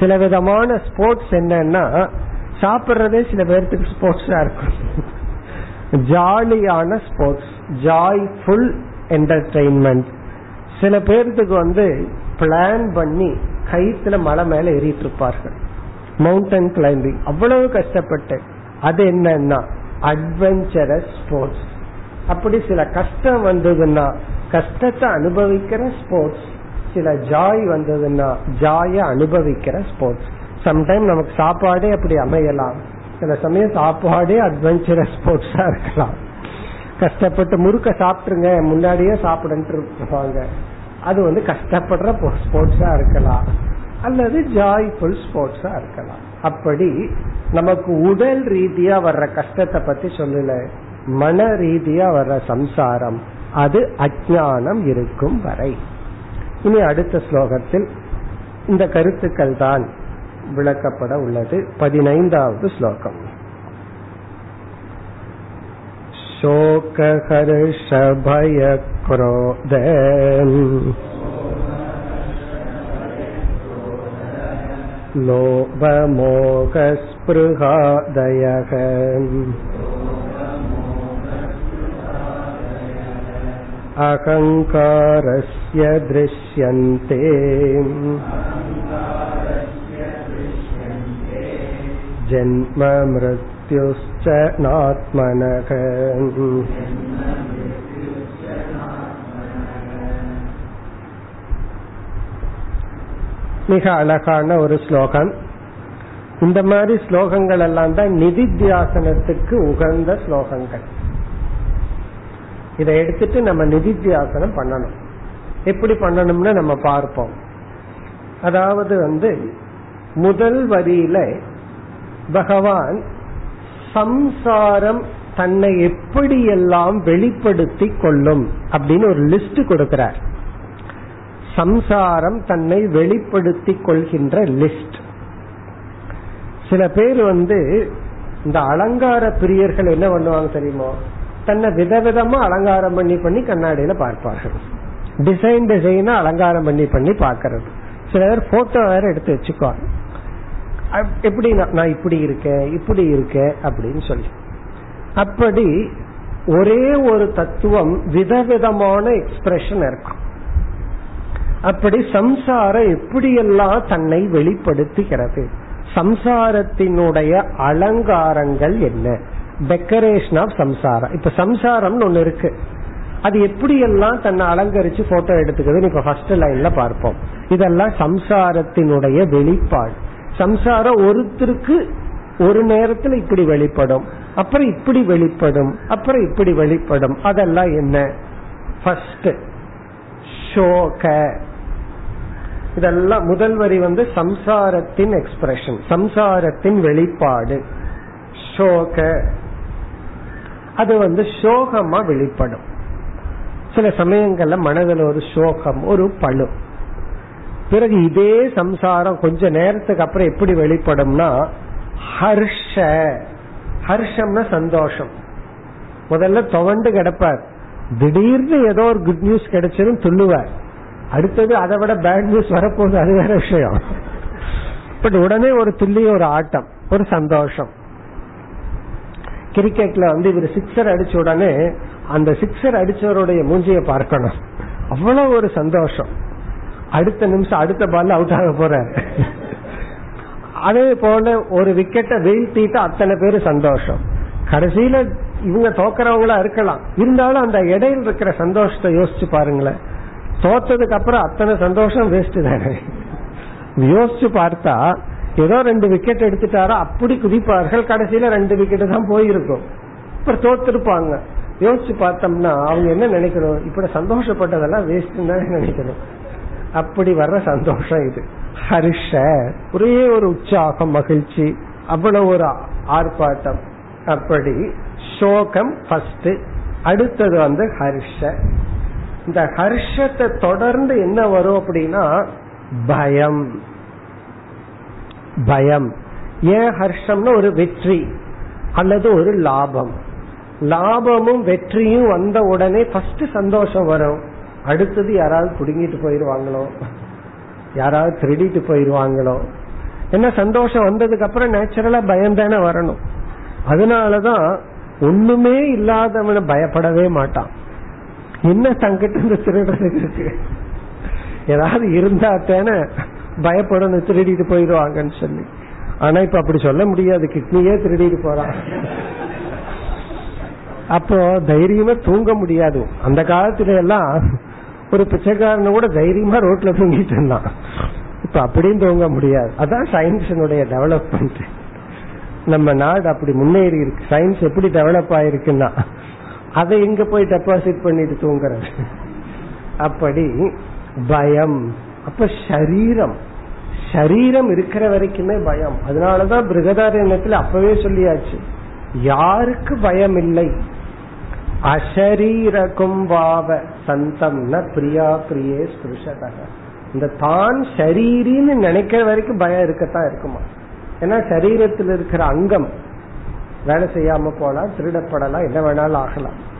சில விதமான ஸ்போர்ட்ஸ் என்னன்னா சாப்பிட்றதே சில பேர்த்துக்கு ஸ்போர்ட்ஸா இருக்கும். ஜாலியான ஸ்போர்ட்ஸ் ஜாய்ஃபுல் என்டர்டெயின்மெண்ட் சில பேர்த்துக்கு வந்து பிளான் பண்ணி கயிற்றுல மலை மேல ஏறிட்டு இருப்பார்கள் மவுண்டன் கிளைம்பிங் அவ்வளவு கஷ்டப்பட்டு. அது என்னன்னா அட்வென்ச்சரஸ் ஸ்போர்ட்ஸ் அப்படி சில கஷ்டம் வந்ததுன்னா கஷ்டத்தை அனுபவிக்கிற ஸ்போர்ட்ஸ் சில ஜாய் வந்ததுன்னா ஜாய அனுபவிக்கிற ஸ்போர்ட்ஸ் சம்டைம் நமக்கு சாப்பாடே அப்படி அமையலாம். சில சமயம் சாப்பாடே அட்வென்ச்சரஸ் ஸ்போர்ட்ஸா இருக்கலாம். கஷ்டப்பட்டு முறுக்க சாப்பிட்டுருங்க முன்னாடியே சாப்பிடுன்ட்டு இருப்பாங்க. அது வந்து கஷ்டப்படுற ஸ்போர்ட்ஸா இருக்கலாம். அல்லது ஜாய்ஃபுல் ஸ்போர்ட்ஸா இருக்கலாம். அப்படி நமக்கு உடல் ரீதியா வர்ற கஷ்டத்தை பத்தி சொல்லல. மன ரீதியா வர்ற சம்சாரம். அது அஜானம் இருக்கும் வரை. இனி அடுத்த ஸ்லோகத்தில் இந்த கருத்துக்கள் தான் விளக்கப்பட உள்ளது. பதினைந்தாவது ஸ்லோகம். शोकहर्षभयक्रोध लोभमोहस्पृहादयः। अहङ्कारस्य दृश्यन्ते। जन्म मृत्युश्च நாத்மனக மிக அழகான ஒரு ஸ்லோகம். இந்த மாதிரி ஸ்லோகங்கள் எல்லாம் தான் நிதித்தியாசனத்துக்கு உகந்த ஸ்லோகங்கள். இதை எடுத்துட்டு நம்ம நிதித்தியாசனம் பண்ணணும். எப்படி பண்ணணும்னு நம்ம பார்ப்போம். அதாவது வந்து முதல் வரியில பகவான் சம்சாரம் தன்னை எப்படியெல்லாம் வெளிப்படுத்தி கொள்ளும் அப்படின்னு ஒரு லிஸ்ட் கொடுக்கிறார். சம்சாரம் தன்னை வெளிப்படுத்தி கொள்கின்ற லிஸ்ட் சில பேர் வந்து இந்த அலங்கார பிரியர்கள் என்ன பண்ணுவாங்க தெரியுமோ? தன்னை விதவிதமா அலங்காரம் பண்ணி பண்ணி கண்ணாடியில பார்ப்பார்கள். டிசைன் டிசைனா அலங்காரம் பண்ணி பண்ணி பார்க்கறது. சில பேர் போட்டோ வேற எடுத்து வச்சுக்குவாங்க. எப்படி நான் இப்படி இருக்கேன் இப்படி இருக்கேன் அப்படின்னு சொல்லி. அப்படி ஒரே ஒரு தத்துவம் விதவிதமான எக்ஸ்பிரஷன் இருக்கும். அப்படி சம்சாரம் எப்படியெல்லாம் தன்னை வெளிப்படுத்துகிறது? சம்சாரத்தினுடைய அலங்காரங்கள் என்ன? டெக்கரேஷன் ஆஃப் சம்சாரம். இப்ப சம்சாரம்னு ஒண்ணு இருக்கு. அது எப்படியெல்லாம் தன்னை அலங்கரிச்சு போட்டோ எடுத்துக்குதுன்னு இப்ப ஃபர்ஸ்ட் லைன்ல பார்ப்போம். இதெல்லாம் சம்சாரத்தினுடைய வெளிப்பாடு. சம்சாரம் ஒருத்தருக்கு ஒரு நேரத்துல இப்படி வெளிப்படும். அப்புறம் இப்படி வெளிப்படும். அப்புறம் இப்படி வெளிப்படும். அதெல்லாம் என்ன? ஃபர்ஸ்ட் ஷோக. இதெல்லாம் முதல் வரி வந்து சம்சாரத்தின் எக்ஸ்பிரஷன் சம்சாரத்தின் வெளிப்பாடு. ஷோக. அது வந்து சோகமா வெளிப்படும். சில சமயங்கள்ல மனதில் ஒரு சோகம் ஒரு பழு. பிறகு இதே சம்சாரம் கொஞ்ச நேரத்துக்கு அப்புறம் எப்படி வெளிப்படும்னா ஹர்ஷ. ஹர்ஷம்னா சந்தோஷம். முதல்ல துவண்டு கிடப்பார். திடீர்னு ஏதோ ஒரு குட் நியூஸ் கிடைச்சதும் துள்ளுவார். அடுத்தது அதை விட பேட் நியூஸ் வரப்போகுது அது வேற விஷயம். பட் உடனே ஒரு துல்லிய ஒரு ஆட்டம் ஒரு சந்தோஷம். கிரிக்கெட்ல வந்து இவர் சிக்ஸர் அடிச்ச உடனே அந்த சிக்ஸர் அடிச்சவருடைய மூஞ்சியை பார்க்கணும். அவ்வளவு ஒரு சந்தோஷம். அடுத்த நிமிஷம் அடுத்த பால் அவுட் ஆக போறாரு அதே போல ஒரு விக்கெட்டை வீழ்த்திட்டு அத்தனை பேரு சந்தோஷம். கடைசியில இவங்க தோக்கிறவங்களா இருக்கலாம். இருந்தாலும் அந்த இடையில் இருக்கிற சந்தோஷத்தை யோசிச்சு பாருங்களேன். தோத்ததுக்கு அப்புறம் அத்தனை சந்தோஷம் வேஸ்ட் தானே. யோசிச்சு பார்த்தா ஏதோ ரெண்டு விக்கெட் எடுத்துட்டாரா அப்படி குதிப்பார்கள். கடைசியில ரெண்டு விக்கெட் தான் போயிருக்கும். அப்புறம் தோத்துருப்பாங்க. யோசிச்சு பார்த்தோம்னா அவங்க என்ன நினைக்கணும்? இப்படி சந்தோஷப்பட்டதெல்லாம் வேஸ்ட் தான் நினைக்கணும். அப்படி வர்ற சந்தோஷம் இது. ஹர்ஷ ஒரே ஒரு உற்சாகம் மகிழ்ச்சி அவ்வளவு ஒரு ஆர்ப்பாட்டம். அப்படி சோகம் ஃபர்ஸ்ட் அடுத்தது வந்து ஹர்ஷ. இந்த ஹர்ஷத்தை தொடர்ந்து என்ன வரும் அப்படின்னா பயம். பயம். ஏன் ஹர்ஷம்னா ஒரு வெற்றி அல்லது ஒரு லாபம். லாபமும் வெற்றியும் வந்த உடனே ஃபர்ஸ்ட் சந்தோஷம் வரும். அடுத்தது யாராவது புடுங்கிட்டு போயிருவாங்களோ? யாராவது திருடிட்டு போயிருவாங்களோ? என்ன சந்தோஷம் வந்ததுக்கு அப்புறம் நேச்சுரலா பயம் தானே வரணும். அதனாலதான் ஒண்ணுமே இல்லாதவன பயப்படவே மாட்டான். என்ன தங்கிட்ட இந்த திருடுறதுக்கு ஏதாவது இருந்தா தானே பயப்படணும் திருடிட்டு போயிடுவாங்கன்னு சொல்லி. ஆனா இப்ப அப்படி சொல்ல முடியாது. கிட்னியே திருடிட்டு போறான். அப்போ தைரியமா தூங்க முடியாது. அந்த காலத்துல எல்லாம் ஒரு பிச்சைக்காரன கூட தைரியமா ரோட்ல தூங்கிட்டு இருந்தான். இப்ப அப்படியும் தூங்க முடியாது. அதான் சயின்ஸினுடைய டெவலப்மெண்ட் நம்ம நாடு அப்படி முன்னேறி இருக்கு. சயின்ஸ் எப்படி டெவலப் ஆயிருக்குன்னா அதை எங்க போய் டெபாசிட் பண்ணிட்டு தூங்குறது. அப்படி பயம். அப்ப சரீரம். சரீரம் இருக்கிற வரைக்குமே பயம். அதனாலதான் பிருகதாரண்யத்துல அப்பவே சொல்லியாச்சு யாருக்கு பயம் இல்லை அஷரீரகும் வாவ சந்தம் ந பிரியா பிரியே ஸ்பிருஷதக இந்த தான் ஷரீரின்னு நினைக்கிற வரைக்கும் பயம் இருக்கத்தான் இருக்குமா? ஏன்னா சரீரத்தில் இருக்கிற அங்கம் வேலை செய்யாம போலாம் திருடப்படலாம் என்ன வேணாலும் ஆகலாம்.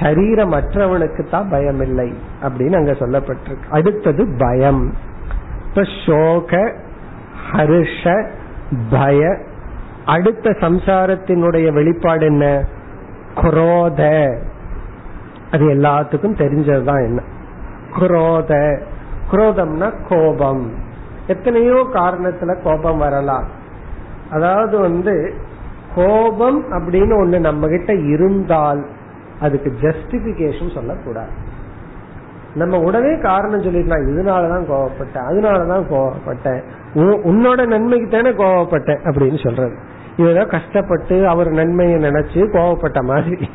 சரீரமற்றவனுக்கு தான் பயம் இல்லை அப்படின்னு அங்க சொல்லப்பட்டிருக்கு. அடுத்தது பயம். இப்ப சோக ஹர்ஷ பய. அடுத்த சம்சாரத்தினுடைய வெளிப்பாடு என்ன? குரோத. அது எல்லாத்துக்கும் தெரிஞ்சதுதான் என்ன. குரோத. குரோதம்னா கோபம். எத்தனையோ காரணத்துல கோபம் வரலாம். அதாவது வந்து கோபம் அப்படின்னு ஒண்ணு நம்ம கிட்ட இருந்தால் அதுக்கு ஜஸ்டிபிகேஷன் சொல்லக்கூடாது. நம்ம உடனே காரணம் சொல்லிடலாம் இதனாலதான் கோவப்பட்டேன் அதனாலதான் கோவப்பட்டேன் உன்னோட நன்மைக்கு தானே கோவப்பட்டேன் அப்படின்னு சொல்றது. இதுதான் கஷ்டப்பட்டு அவர் நன்மையை நினைச்சு கோவப்பட்ட மாதிரி.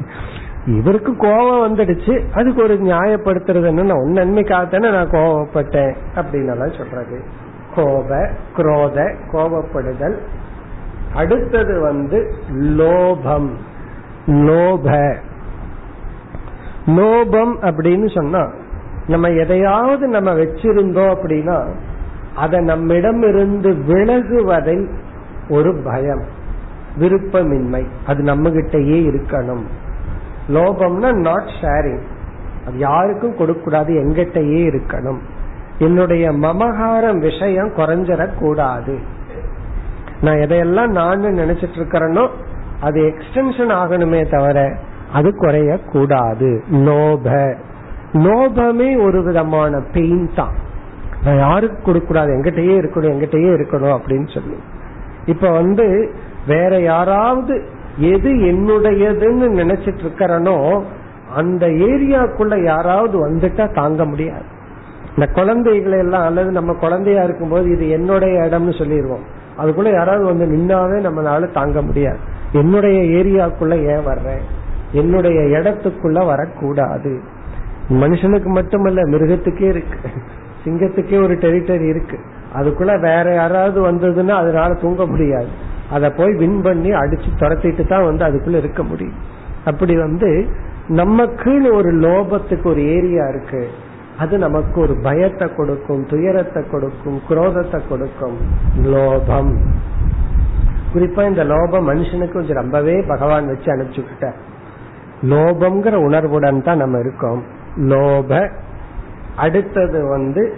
இவருக்கு கோபம் வந்துடுச்சு. அதுக்கு ஒரு நியாயப்படுத்துறது என்ன உன் நன்மைக்காகத்தானே நான் கோவப்பட்டேன் அப்படின்னு எல்லாம் சொல்றது. கோப குரோத கோபப்படுதல். அடுத்தது வந்து லோபம். லோப. லோபம் அப்படின்னு சொன்னா நம்ம எதையாவது நம்ம வச்சிருந்தோம் அப்படின்னா அதை நம்மிடம் இருந்து விலகுவதில் ஒரு பயம் விருப்பமின்மை. அது நம்ம கிட்டயே இருக்கணும். லோபம்னா நாட் ஷேரிங் அது யாருக்கும் கொடுக்க கூடாது எங்கிட்டயே இருக்கணும். என்னுடைய மமகாரம் விஷயம் குறைஞ்சிடக்கூடாது. நான் எதையெல்லாம் நான் நினைச்சிட்டு இருக்கிறேனோ அது எக்ஸ்டென்ஷன் ஆகணுமே தவிர அது குறைய கூடாது லோப. லோபமே ஒரு விதமான பெயின் தான். நான் யாருக்கு கொடுக்க கூடாது எங்கிட்டயே இருக்கணும் எங்கிட்டயே இருக்கணும் அப்படின்னு சொல்லி. இப்ப வந்து வேற யாராவது எது என்னுடையதுன்னு நினைச்சிட்டு இருக்கிறனோ அந்த ஏரியாக்குள்ள யாராவது வந்துட்டா தாங்க முடியாது. இந்த குழந்தைகளை எல்லாம் அல்லது நம்ம குழந்தையா இருக்கும்போது இது என்னுடைய இடம்னு சொல்லிடுவோம். அதுக்குள்ள யாராவது வந்து நின்னாவே நம்மளால தாங்க முடியாது. என்னுடைய ஏரியாக்குள்ள ஏன் வர்றேன்? என்னுடைய இடத்துக்குள்ள வரக்கூடாது. மனுஷனுக்கு மட்டுமல்ல மிருகத்துக்கே இருக்கு. சிங்கத்துக்கே ஒரு டெரிட்டரி இருக்கு. அதுக்குள்ள வேற யாராவது வந்ததுன்னா அதனால தூங்க முடியாது. அதை போய் வின் பண்ணி அடிச்சு துரத்திட்டு தான் வந்து அதுக்குள்ள இருக்க முடியும். அப்படி வந்து நமக்குன்னு ஒரு லோபத்துக்கு ஒரு ஏரியா இருக்கு. அது நமக்கு ஒரு பயத்தை கொடுக்கும் துயரத்தை கொடுக்கும் குரோதத்தை கொடுக்கும். லோபம். குறிப்பா இந்த லோபம் மனுஷனுக்கு கொஞ்சம் ரொம்பவே பகவான் வச்சு அனுப்பிச்சுக்கிட்ட. லோபம்ங்கிற உணர்வுடன் தான் நம்ம இருக்கோம். லோப. அடுத்தது வந்து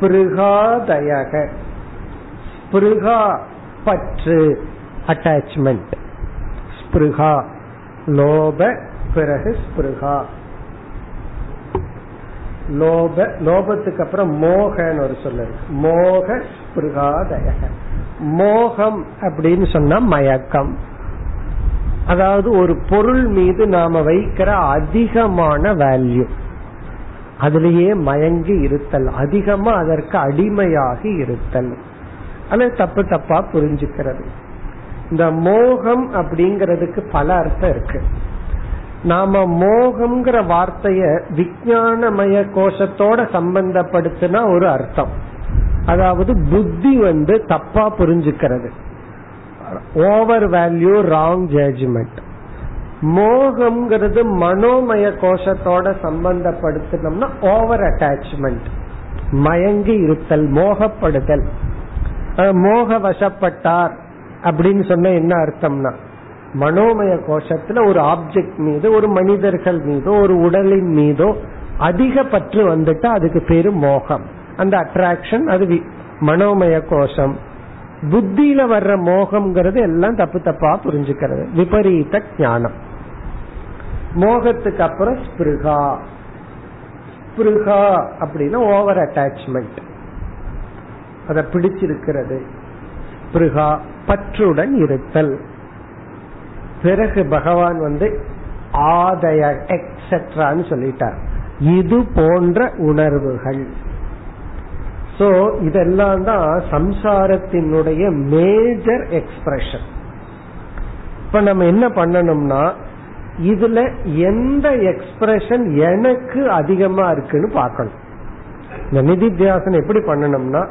ஸ்பிருகாதயக. ஸ்பிருகா பற்று அட்டாச்மெண்ட் ஸ்பிருகா. லோப பிறகு ஸ்பிருகா. லோப லோபத்துக்கு அப்புறம் மோகன்னு ஒரு சொல்ல மோக ஸ்பிருகாதய மோகம் அப்படின்னு சொன்னா மயக்கம். அதாவது ஒரு பொருள் மீது நாம வைக்கிற அதிகமான வேல்யூ அதிலேயே மயங்கி இருத்தல். அதிகமா அதற்கு அடிமையாகி இருத்தல். அல்லது தப்பு தப்பா புரிஞ்சுக்கிறது. இந்த மோகம் அப்படிங்கிறதுக்கு பல அர்த்தம் இருக்கு. நாம மோகம்ங்கிற வார்த்தைய விஞ்ஞானமய கோஷத்தோட சம்பந்தப்படுத்தினா ஒரு அர்த்தம். அதாவது புத்தி வந்து தப்பா புரிஞ்சுக்கிறது. Over value wrong judgement. மோகம்ங்கிறது மனோமய கோஷத்தோட சம்பந்தப்படுத்தினோம்னா ஓவர் அட்டாச்மெண்ட். மயங்கி இருத்தல் மோகப்படுதல் மோக வசப்பட்டார் அப்படின்னு சொன்ன என்ன அர்த்தம்னா மனோமய கோஷத்துல ஒரு ஆப்ஜெக்ட் மீது ஒரு மனிதர்கள் மீதோ ஒரு உடலின் மீதோ அதிக பற்று வந்துட்டா அதுக்கு பேரு மோகம். அந்த அட்ராக்ஷன் அது மனோமய கோஷம். புத்தியில வர்ற மோகம்ங்கிறது எல்லாம் தப்பு தப்பா புரிஞ்சுக்கிறது. விபரீத ஞானம். மோகத்துக்கு அப்புறம் ஸ்பிருகா. ஸ்பிருகா அப்படின்னா ஓவர் அட்டாச்மெண்ட் அதை பிடிச்சிருக்கிறது. பிருகா பற்றுடன் இருத்தல். பிறகு பகவான் வந்து ஆதய எக்ஸெட்ரான்னு சொல்லிட்டார். இது போன்ற உணர்வுகள். சோ இதெல்லாம் தான் சம்சாரத்தினுடைய மேஜர் எக்ஸ்பிரஷன் இப்ப நம்ம என்ன பண்ணணும்னா இதுல எந்த எக்ஸ்பிரஷன் எனக்கு அதிகமா இருக்குன்னு பார்க்கணும். இந்த நிதித்தியாசனம் எப்படி பண்ணணும்னா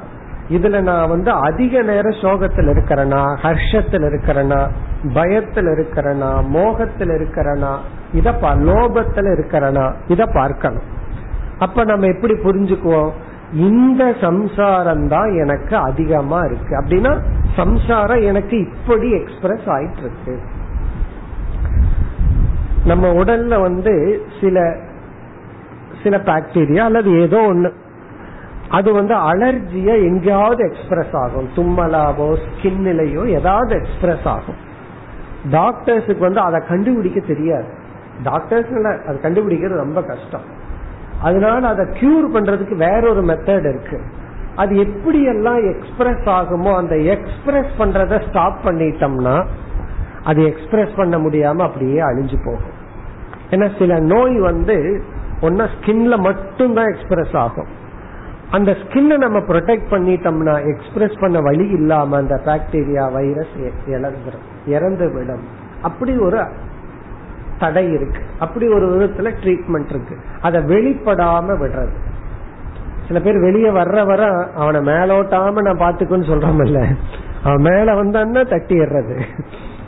இதுல நான் வந்து அதிக நேரம் சோகத்தில் இருக்கிறனா ஹர்ஷத்தில் இருக்கிறனா பயத்தில் இருக்கிறனா மோகத்தில் இருக்கிறனா இத லோபத்தில் இருக்கிறனா இத பார்க்கணும். அப்ப நம்ம எப்படி புரிஞ்சுக்குவோம்? இந்த சம்சாரம் தான் எனக்கு அதிகமா இருக்கு. அப்படின்னா சம்சாரம் எனக்கு இப்படி எக்ஸ்பிரஸ் ஆயிட்டு இருக்கு நம்ம உடல்ல வந்து சில சில பாக்டீரியா அல்லது ஏதோ ஒன்று அது வந்து அலர்ஜிய எங்கேயாவது எக்ஸ்பிரஸ் ஆகும். தும்மலாவோ ஸ்கின்னிலையோ ஏதாவது எக்ஸ்பிரஸ் ஆகும். டாக்டர்ஸுக்கு வந்து அதை கண்டுபிடிக்க தெரியாது. டாக்டர்ஸ் அதை கண்டுபிடிக்கிறது ரொம்ப கஷ்டம். அதனால அதை கியூர் பண்றதுக்கு வேற ஒரு மெத்தட் இருக்கு. அது எப்படி எல்லாம் எக்ஸ்பிரஸ் ஆகுமோ அந்த எக்ஸ்பிரஸ் பண்றத ஸ்டாப் பண்ணிட்டோம்னா அது எக்ஸ்பிரஸ் பண்ண முடியாம அப்படியே அழிஞ்சு போகும். ஏன்னா சில நோய் வந்து ஒன்னா ஸ்கின்ல மட்டும் தான் எக்ஸ்பிரஸ் ஆகும். அந்த ஸ்கின்னை நம்ம ப்ரொடெக்ட் பண்ணிட்டோம்னா எக்ஸ்பிரஸ் பண்ண வழி இல்லாம அந்த பாக்டீரியா வைரஸ் இழந்துடும் இறந்து விடும் அப்படி ஒரு தடை இருக்கு. அப்படி ஒரு விதத்துல ட்ரீட்மெண்ட் இருக்கு. அதை வெளிப்படாம விடுறது. சில பேர் வெளியே வர்ற வர அவனை மேலோட்டாம நான் பாத்துக்கோன்னு சொல்றோம்ல. அவன் மேல வந்தான்னா தட்டிடுறது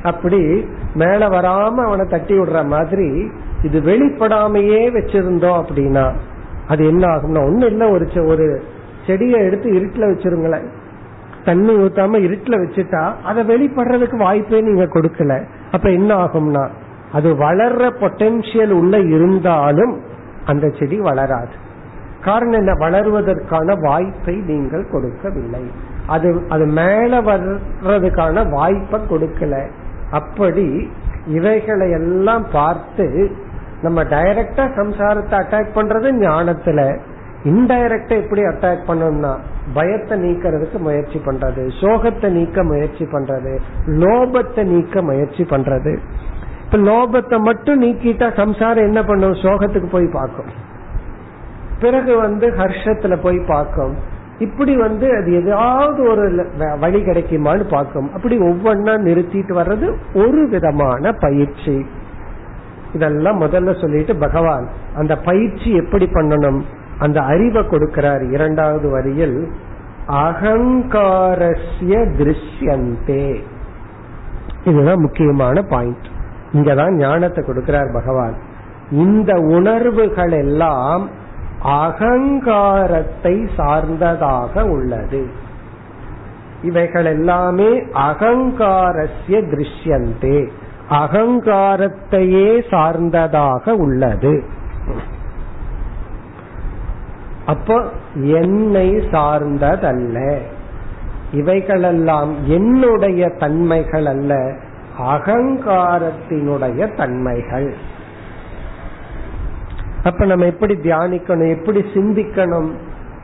அப்படி மேல வராம அவனை தட்டி விடுற மாதிரி இது வெளிப்படாமையே வச்சிருந்தோம் அப்படின்னா அது என்ன ஆகும்னா ஒண்ணு இல்ல ஒரு ஒரு செடியை எடுத்து இருட்டுல வச்சிருங்களேன். தண்ணி ஊத்தாம இருட்டுல வச்சுட்டா அதை வெளிப்படுறதுக்கு வாய்ப்பே நீங்க கொடுக்கல. அப்ப என்ன ஆகும்னா அது வளர்ற பொட்டென்சியல் உள்ள இருந்தாலும் அந்த செடி வளராது. காரணம் என்ன? வளருவதற்கான வாய்ப்பை நீங்கள் கொடுக்கவில்லை. அது அது மேல வர்றதுக்கான வாய்ப்பை கொடுக்கல. அப்படி இவைகளை எல்லாம் பார்த்து நம்ம டைரக்டா சம்சாரத்தை அட்டாக் பண்றது ஞானத்துல. இன்டைரக்டா எப்படி அட்டாக் பண்ணணும்னா பயத்தை நீக்கிறதுக்கு முயற்சி பண்றது. சோகத்தை நீக்க முயற்சி பண்றது. லோபத்தை நீக்க முயற்சி பண்றது. இப்ப லோபத்தை மட்டும் நீக்கிட்டா சம்சாரம் என்ன பண்ணும்? சோகத்துக்கு போய் பார்க்கும். பிறகு வந்து ஹர்ஷத்துல போய் பார்க்கும். இப்படி வந்து அது ஏதாவது ஒரு வழி கிடைக்குமான்னு பார்க்கும். அப்படி ஒவ்வொன்னா நிறுத்திட்டு வர்றது ஒரு விதமான பயிற்சி. இதெல்லாம் முதல்ல சொல்லிட்டு பகவான் அந்த பயிற்சி எப்படி பண்ணணும்? அந்த அறிவை கொடுக்கிறார் இரண்டாவது வரியில் அகங்காரஸ்ய திருஷ்யந்தே. இதுதான் முக்கியமான பாயிண்ட் இங்கதான் ஞானத்தை கொடுக்கிறார் பகவான். இந்த உணர்வுகள் எல்லாம் அகங்காரத்தை சார்ந்ததாக உள்ளது. இவைகள் எல்லாமே அகங்காரஸ்ய திருஷ்யந்தே. அகங்காரத்தையே சார்ந்ததாக உள்ளது. அப்போ என்னை சார்ந்ததல்ல. இவைகளெல்லாம் என்னுடைய தன்மைகள் அல்ல அகங்காரத்தினுடைய தன்மைகள். அப்ப நம்ம எப்படி தியானிக்கணும் எப்படி சிந்திக்கணும்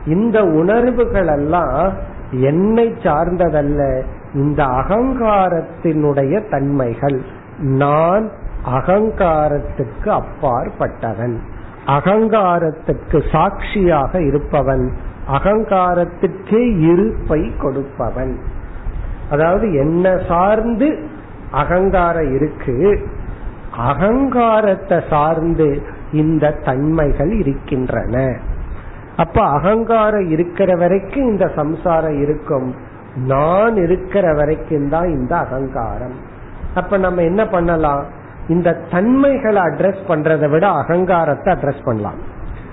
இந்த உணர்வுகள் எல்லாம் என்னை சார்ந்ததல்ல இந்த அகங்காரத்தினுடைய தன்மைகள். நான் அகங்காரத்துக்கு அப்பாற்பட்டவன். அகங்காரத்துக்கு சாட்சியாக இருப்பவன். அகங்காரத்துக்கே இருப்பை கொடுப்பவன். அதாவது என்ன சார்ந்து அகங்காரம் இருக்கு அகங்காரத்தை சார்ந்து இந்த தன்மைகள் இருக்கின்றன. அப்ப அகங்காரம் இருக்கிற வரைக்கும் இந்த சம்சாரம் இருக்கும். நான் இருக்கிற வரைக்கும் தான் இந்த அகங்காரம். அப்ப நம்ம என்ன பண்ணலாம்? இந்த தன்மைகளை அட்ரஸ் பண்றதை விட அகங்காரத்தை அட்ரஸ் பண்ணலாம்.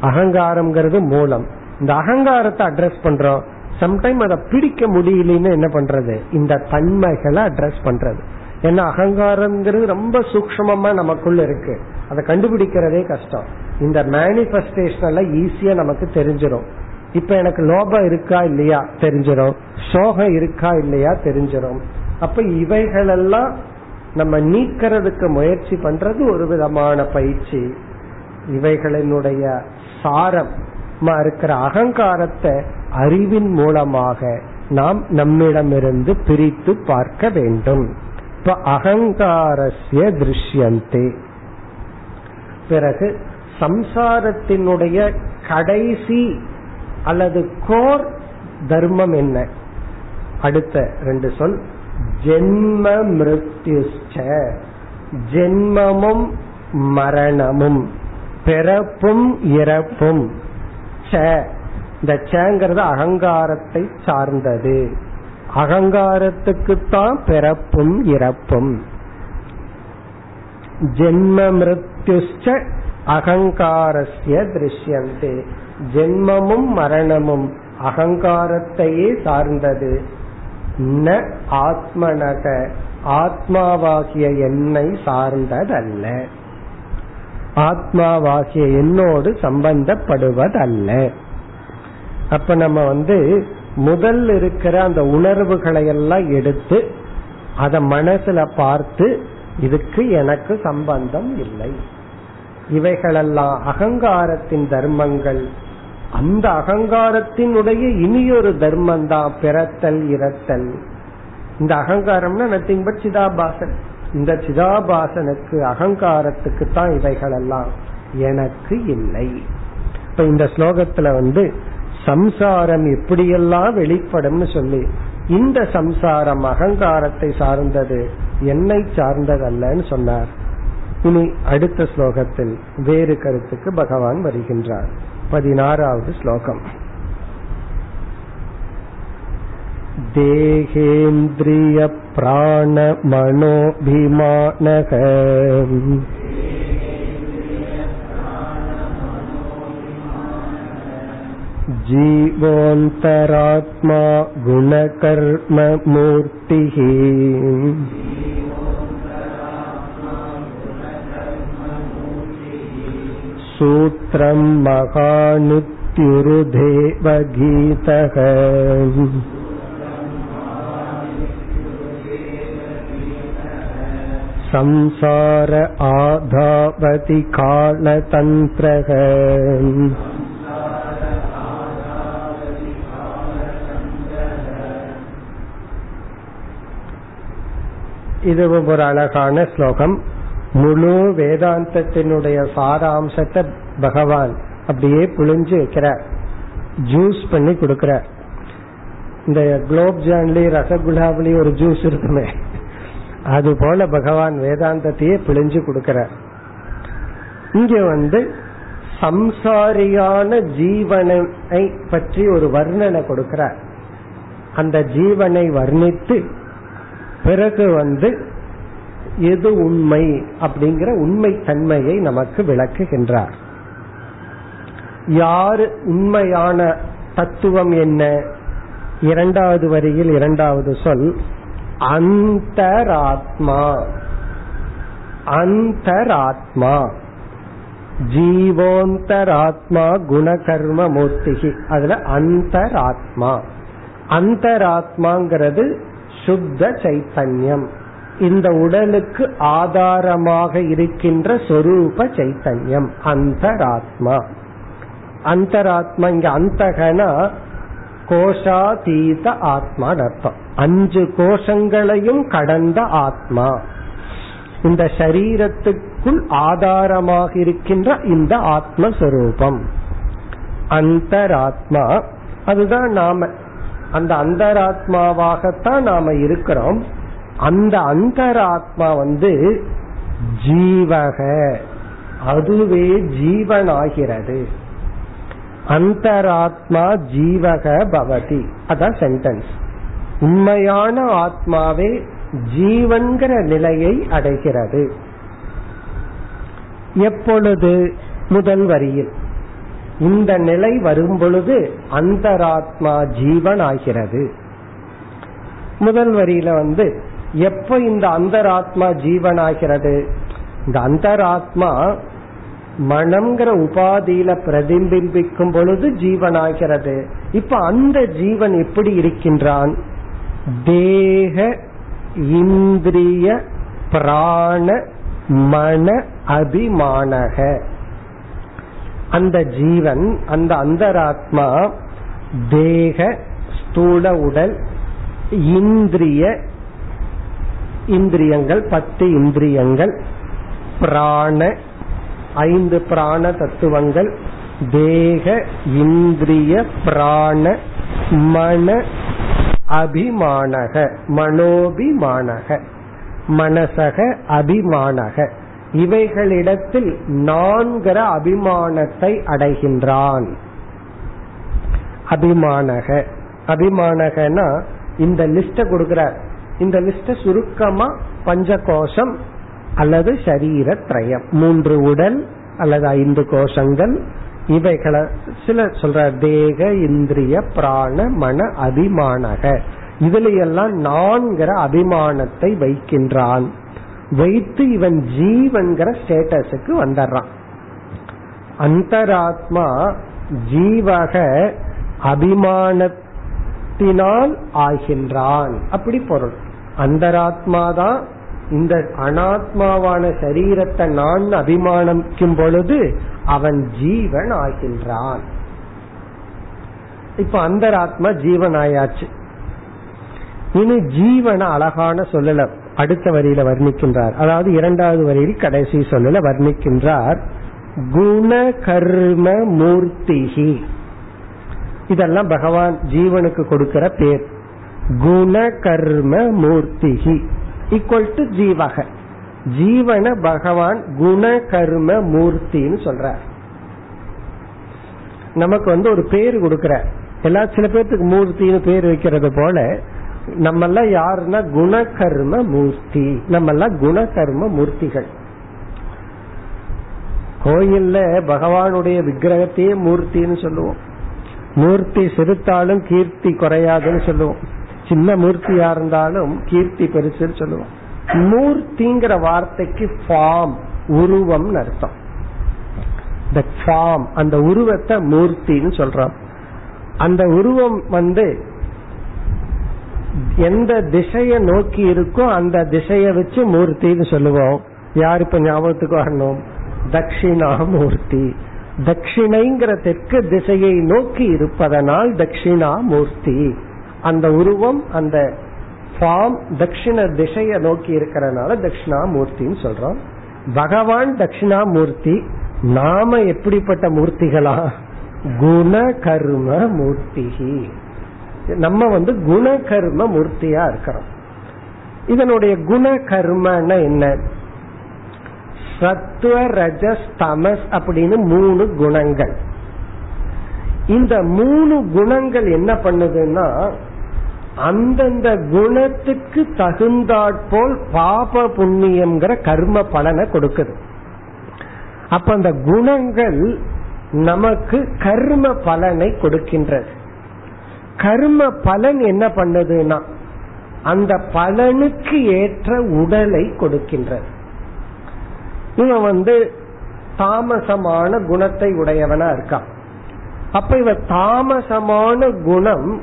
அகங்காரம்ங்கிறது மூலம். இந்த அகங்காரத்தை அட்ரஸ் பண்றோம். சம்டைம் அதை பிடிக்க முடியலன்னு என்ன பண்றது? இந்த தன்மைகளை அட்ரஸ் பண்றது. ஏன்னா அகங்காரம்ங்கிறது ரொம்ப சூக்மமா நமக்குள்ள இருக்கு. அதை கண்டுபிடிக்கிறதே கஷ்டம். இந்த மேனிபெஸ்டேஷன் எல்லாம் ஈஸியா நமக்கு தெரிஞ்சிடும் இப்ப எனக்கு லோபம் இருக்கா இல்லையா? தெரிஞ்சிடும் சோகம் இருக்கா இல்லையா? தெரிஞ்சிடும் அப்ப இவைகளெல்லாம் நம்ம நீக்கிறதுக்கு முயற்சி பண்றது ஒரு விதமான பயிற்சி. இவைகளினுடைய சாரம் இருக்கிற அகங்காரத்தை அறிவின் மூலமாக நாம் நம்மிடமிருந்து பிரித்து பார்க்க வேண்டும். இப்ப அகங்காரஸ்ய திருஷ்யந்தே. பிறகு சம்சாரத்தினுடைய கடைசி அல்லது கோர் தர்மம் என்ன? அடுத்த ரெண்டு சொல். ஜென்ம மிருத்யுஷ்ட ஜென்மமும் மரணமும் பிறப்பும் இறப்பும். ச இந்த சேங்கிறது அகங்காரத்தை சார்ந்தது. அகங்காரத்துக்குத்தான் பிறப்பும் இறப்பும். ஜென்ம மிருத்யுஷ்ட அகங்காரஸ்ய திருஷ்யந்தே. ஜென்மமும் மரணமும் அகங்காரத்தையே சார்ந்தது. ந ஆத்மனக. ஆத்மாவாகிய என்னை சார்ந்ததல்ல. ஆத்மாவாகிய என்னோடு சம்பந்தப்படுவதல்ல. அப்ப நம்ம வந்து முதல் இருக்கிற அந்த உணர்வுகளை எல்லாம் எடுத்து அதை மனசுல பார்த்து இதுக்கு எனக்கு சம்பந்தம் இல்லை. இவைகளெல்லாம் அகங்காரத்தின் தர்மங்கள். அந்த அகங்காரத்தினுடைய இனியொரு தர்மம் தான் பிறத்தல் இறத்தல் இந்த அகங்காரம்னா நத்திங் பட் சிதாபாசன். இந்த சிதாபாசனுக்கு அகங்காரத்துக்கு தான் இவைகள் எல்லாம் எனக்கு இல்லை. இப்ப இந்த ஸ்லோகத்துல வந்து சம்சாரம் எப்படியெல்லாம் வெளிப்படும்னு சொல்லி இந்த சம்சாரம் அகங்காரத்தை சார்ந்தது என்னை சார்ந்ததல்லன்னு சொன்னார். இனி அடுத்த ஸ்லோகத்தில் வேறு கருத்துக்கு பகவான் வருகின்றார். பதினாறாவது ஸ்லோகம் देहेन्द्रियप्राणमनोभिमानः जीवोऽन्तरात्मा गुणकर्ममूर्तिः सूत्रं महानित्युरुदेवगीतः संसार आधावति कालतन्त्रः இது ஒரு அழகான ஸ்லோகம் முழு வேதாந்தத்தினுடைய சாராம்சத்தை பகவான் அப்படியே புழிஞ்சு வைக்கிறார். ஜூஸ் பண்ணி கொடுக்கிறார். இந்த குலோப் ஜான்லி ரசகுல்லாவிலி ஒரு ஜூஸ் இருக்குமே. அது போல பகவான் வேதாந்தத்தையே பிழிஞ்சு கொடுக்கிறார். இங்க வந்து சம்சாரியான ஜீவனை பற்றி ஒரு வர்ணனை கொடுக்கிறார். அந்த ஜீவனை வர்ணித்து பிறகு வந்து எது உண்மை அப்படிங்கிற உண்மை தன்மையை நமக்கு விளக்குகின்றார். யாரு உண்மையான தத்துவம் என்ன? இரண்டாவது வரியில் இரண்டாவது சொல் அந்தராத்மா. அந்தராத்மா. ஜீவோந்தராத்மா குணகர்ம மூர்த்திகி அதுல அந்தராத்மா. அந்தராத்மாங்கிறது சுத்த சைத்தன்யம். இந்த உடலுக்கு ஆதாரமாக இருக்கின்ற சொரூப சைத்தன்யம் அந்தராத்மா. அந்தராத்மா இங்க அந்தகனா கோஷாதீத ஆத்மா அர்த்தம். அஞ்சு கோஷங்களையும் கடந்த ஆத்மா. இந்த சரீரத்துக்குள் ஆதாரமாக இருக்கின்ற இந்த ஆத்மஸ்வரூபம். அந்தராத்மா அதுதான் நாம அந்த அந்தராத்மாவாகத்தான் நாம இருக்கிறோம். அந்த அந்தராத்மா வந்து ஜீவக. அதுவே ஜீவனாகிறது. அந்தராத்மா ஜீவக பவதி. அதான் சென்டென்ஸ் உண்மையான ஆத்மாவே ஜீவன்கிற நிலையை அடைகிறது. எப்பொழுது? முதல் வரியில். இந்த நிலை வரும் பொழுது அந்தராத்மா ஜீவன் ஆகிறது முதல் வரியில வந்து எப்ப இந்த அந்தராத்மா ஜீவன் ஆகிறது இந்த அந்தராத்மா மனம்ங்கிற உபாதியில பிரதிபிம்பிக்கும் பொழுது ஜீவனாகிறது. இப்ப அந்த ஜீவன் எப்படி இருக்கின்றான்? தேக இந்திரிய பிராண மன அபிமானக. அந்த ஜீவன் அந்த அந்தராத்மா தேக ஸ்தூல உடல் இந்திரிய இந்திரியங்கள் பத்து இந்திரியங்கள் பிராண ஐந்து பிராண தத்துவங்கள் தேக இந்திரிய பிராண மன அபிமானக மனோபிமானக மனசக அபிமானக. இவைகளிடத்தில் நான்கிற அபிமானத்தை அடைகின்றான். அபிமானக. அபிமானகனா இந்த லிஸ்ட கொடுக்கிறார். இந்த லிஸ்ட் சுருக்கமா பஞ்ச கோஷம் அல்லது சரீர திரயம் மூன்று உடல் அல்லது ஐந்து கோஷங்கள். இவைகளை சில சொல்ற தேக இந்திரிய பிராண மன அபிமானக. இதுல எல்லாம் நான்கிற அபிமானத்தை வைக்கின்றான். வைத்து இவன் ஜீவன்கிற ஸ்டேட்டஸுக்கு வந்துடுறான் அந்தராத்மா ஜீவக அபிமானத்தினால் ஆகின்றான். அப்படி பொருள். அந்தராத்மா தான் இந்த அனாத்மாவான சரீரத்தை நான் அபிமானிக்கும் பொழுது அவன் ஜீவன் ஆகின்றான் இப்ப அந்தராத்மா ஜீவன் ஆயாச்சு இனி ஜீவன அழகான சொல்லல அடுத்த வரியில வர்ணிக்கின்றார். அதாவது இரண்டாவது வரியில் கடைசி சொல்லல வர்ணிக்கின்றார். குண கர்ம மூர்த்திகி இதெல்லாம் பகவான் ஜீவனுக்கு கொடுக்கிற பேர். குண கர்ம மூர்த்திகி ஈக்குவல் டு ஜீவக. ஜீவன பகவான் குண கர்ம மூர்த்தின்னு சொல்றார். நமக்கு வந்து ஒரு பேர் கொடுக்கிற எல்லா சில பேர்த்துக்கு மூர்த்தின்னு பேர் வைக்கிறது போல நம்ம எல்லாம் யாருன்னா குணகர்ம மூர்த்தி நம்ம எல்லாம் குணகர்ம மூர்த்திகள் கோயில்ல பகவானுடைய விக்கிரகத்தையே மூர்த்தின்னு சொல்லுவோம். மூர்த்தி செலுத்தாலும் கீர்த்தி குறையாதுன்னு சொல்லுவோம். சின்ன மூர்த்தியா இருந்தாலும் கீர்த்தி பெருசுன்னு சொல்லுவோம். மூர்த்திங்கிற வார்த்தைக்கு ஃபார்ம் உருவம் அர்த்தம். ஃபார்ம் அந்த உருவத்தை மூர்த்தின்னு சொல்றோம். அந்த உருவம் வந்து எந்த திசைய நோக்கி இருக்கோ அந்த திசைய வச்சு மூர்த்தின்னு சொல்லுவோம். யார் இப்ப ஞாபகத்துக்கு வரணும்? தட்சிணாமூர்த்தி தட்சிணைங்கிற தெற்கு திசையை நோக்கி இருப்பதனால் தட்சிணாமூர்த்தி அந்த உருவம் அந்த ஃபார்ம் தட்சிண திசைய நோக்கி இருக்கிறதுனால தட்சிணாமூர்த்தின்னு சொல்றோம். பகவான் தட்சிணாமூர்த்தி நாம எப்படிப்பட்ட மூர்த்திகளா? குண கர்ம மூர்த்திகி. நம்ம வந்து குண கர்ம மூர்த்தியா இருக்கிறோம். இதனுடைய குண கர்மன்னா என்ன? சத்துவ ரஜஸ் தமஸ் அப்படின்னு மூணு குணங்கள். இந்த மூணு குணங்கள் என்ன பண்ணுதுன்னா அந்தந்த குணத்துக்கு தகுந்தாற்போல் பாப புண்ணியம்ங்கிற கர்ம பலனை கொடுக்குது. அப்ப அந்த குணங்கள் நமக்கு கர்ம பலனை கொடுக்கின்றது. கர்ம பலன் என்ன பண்ணுதுன்னா அந்த பலனுக்கு ஏற்ற உடலை கொடுக்கின்றது. இவன் வந்து தாமசமான குணத்தை உடையவனா இருக்கான். அப்ப இவ தாமசமான குணம்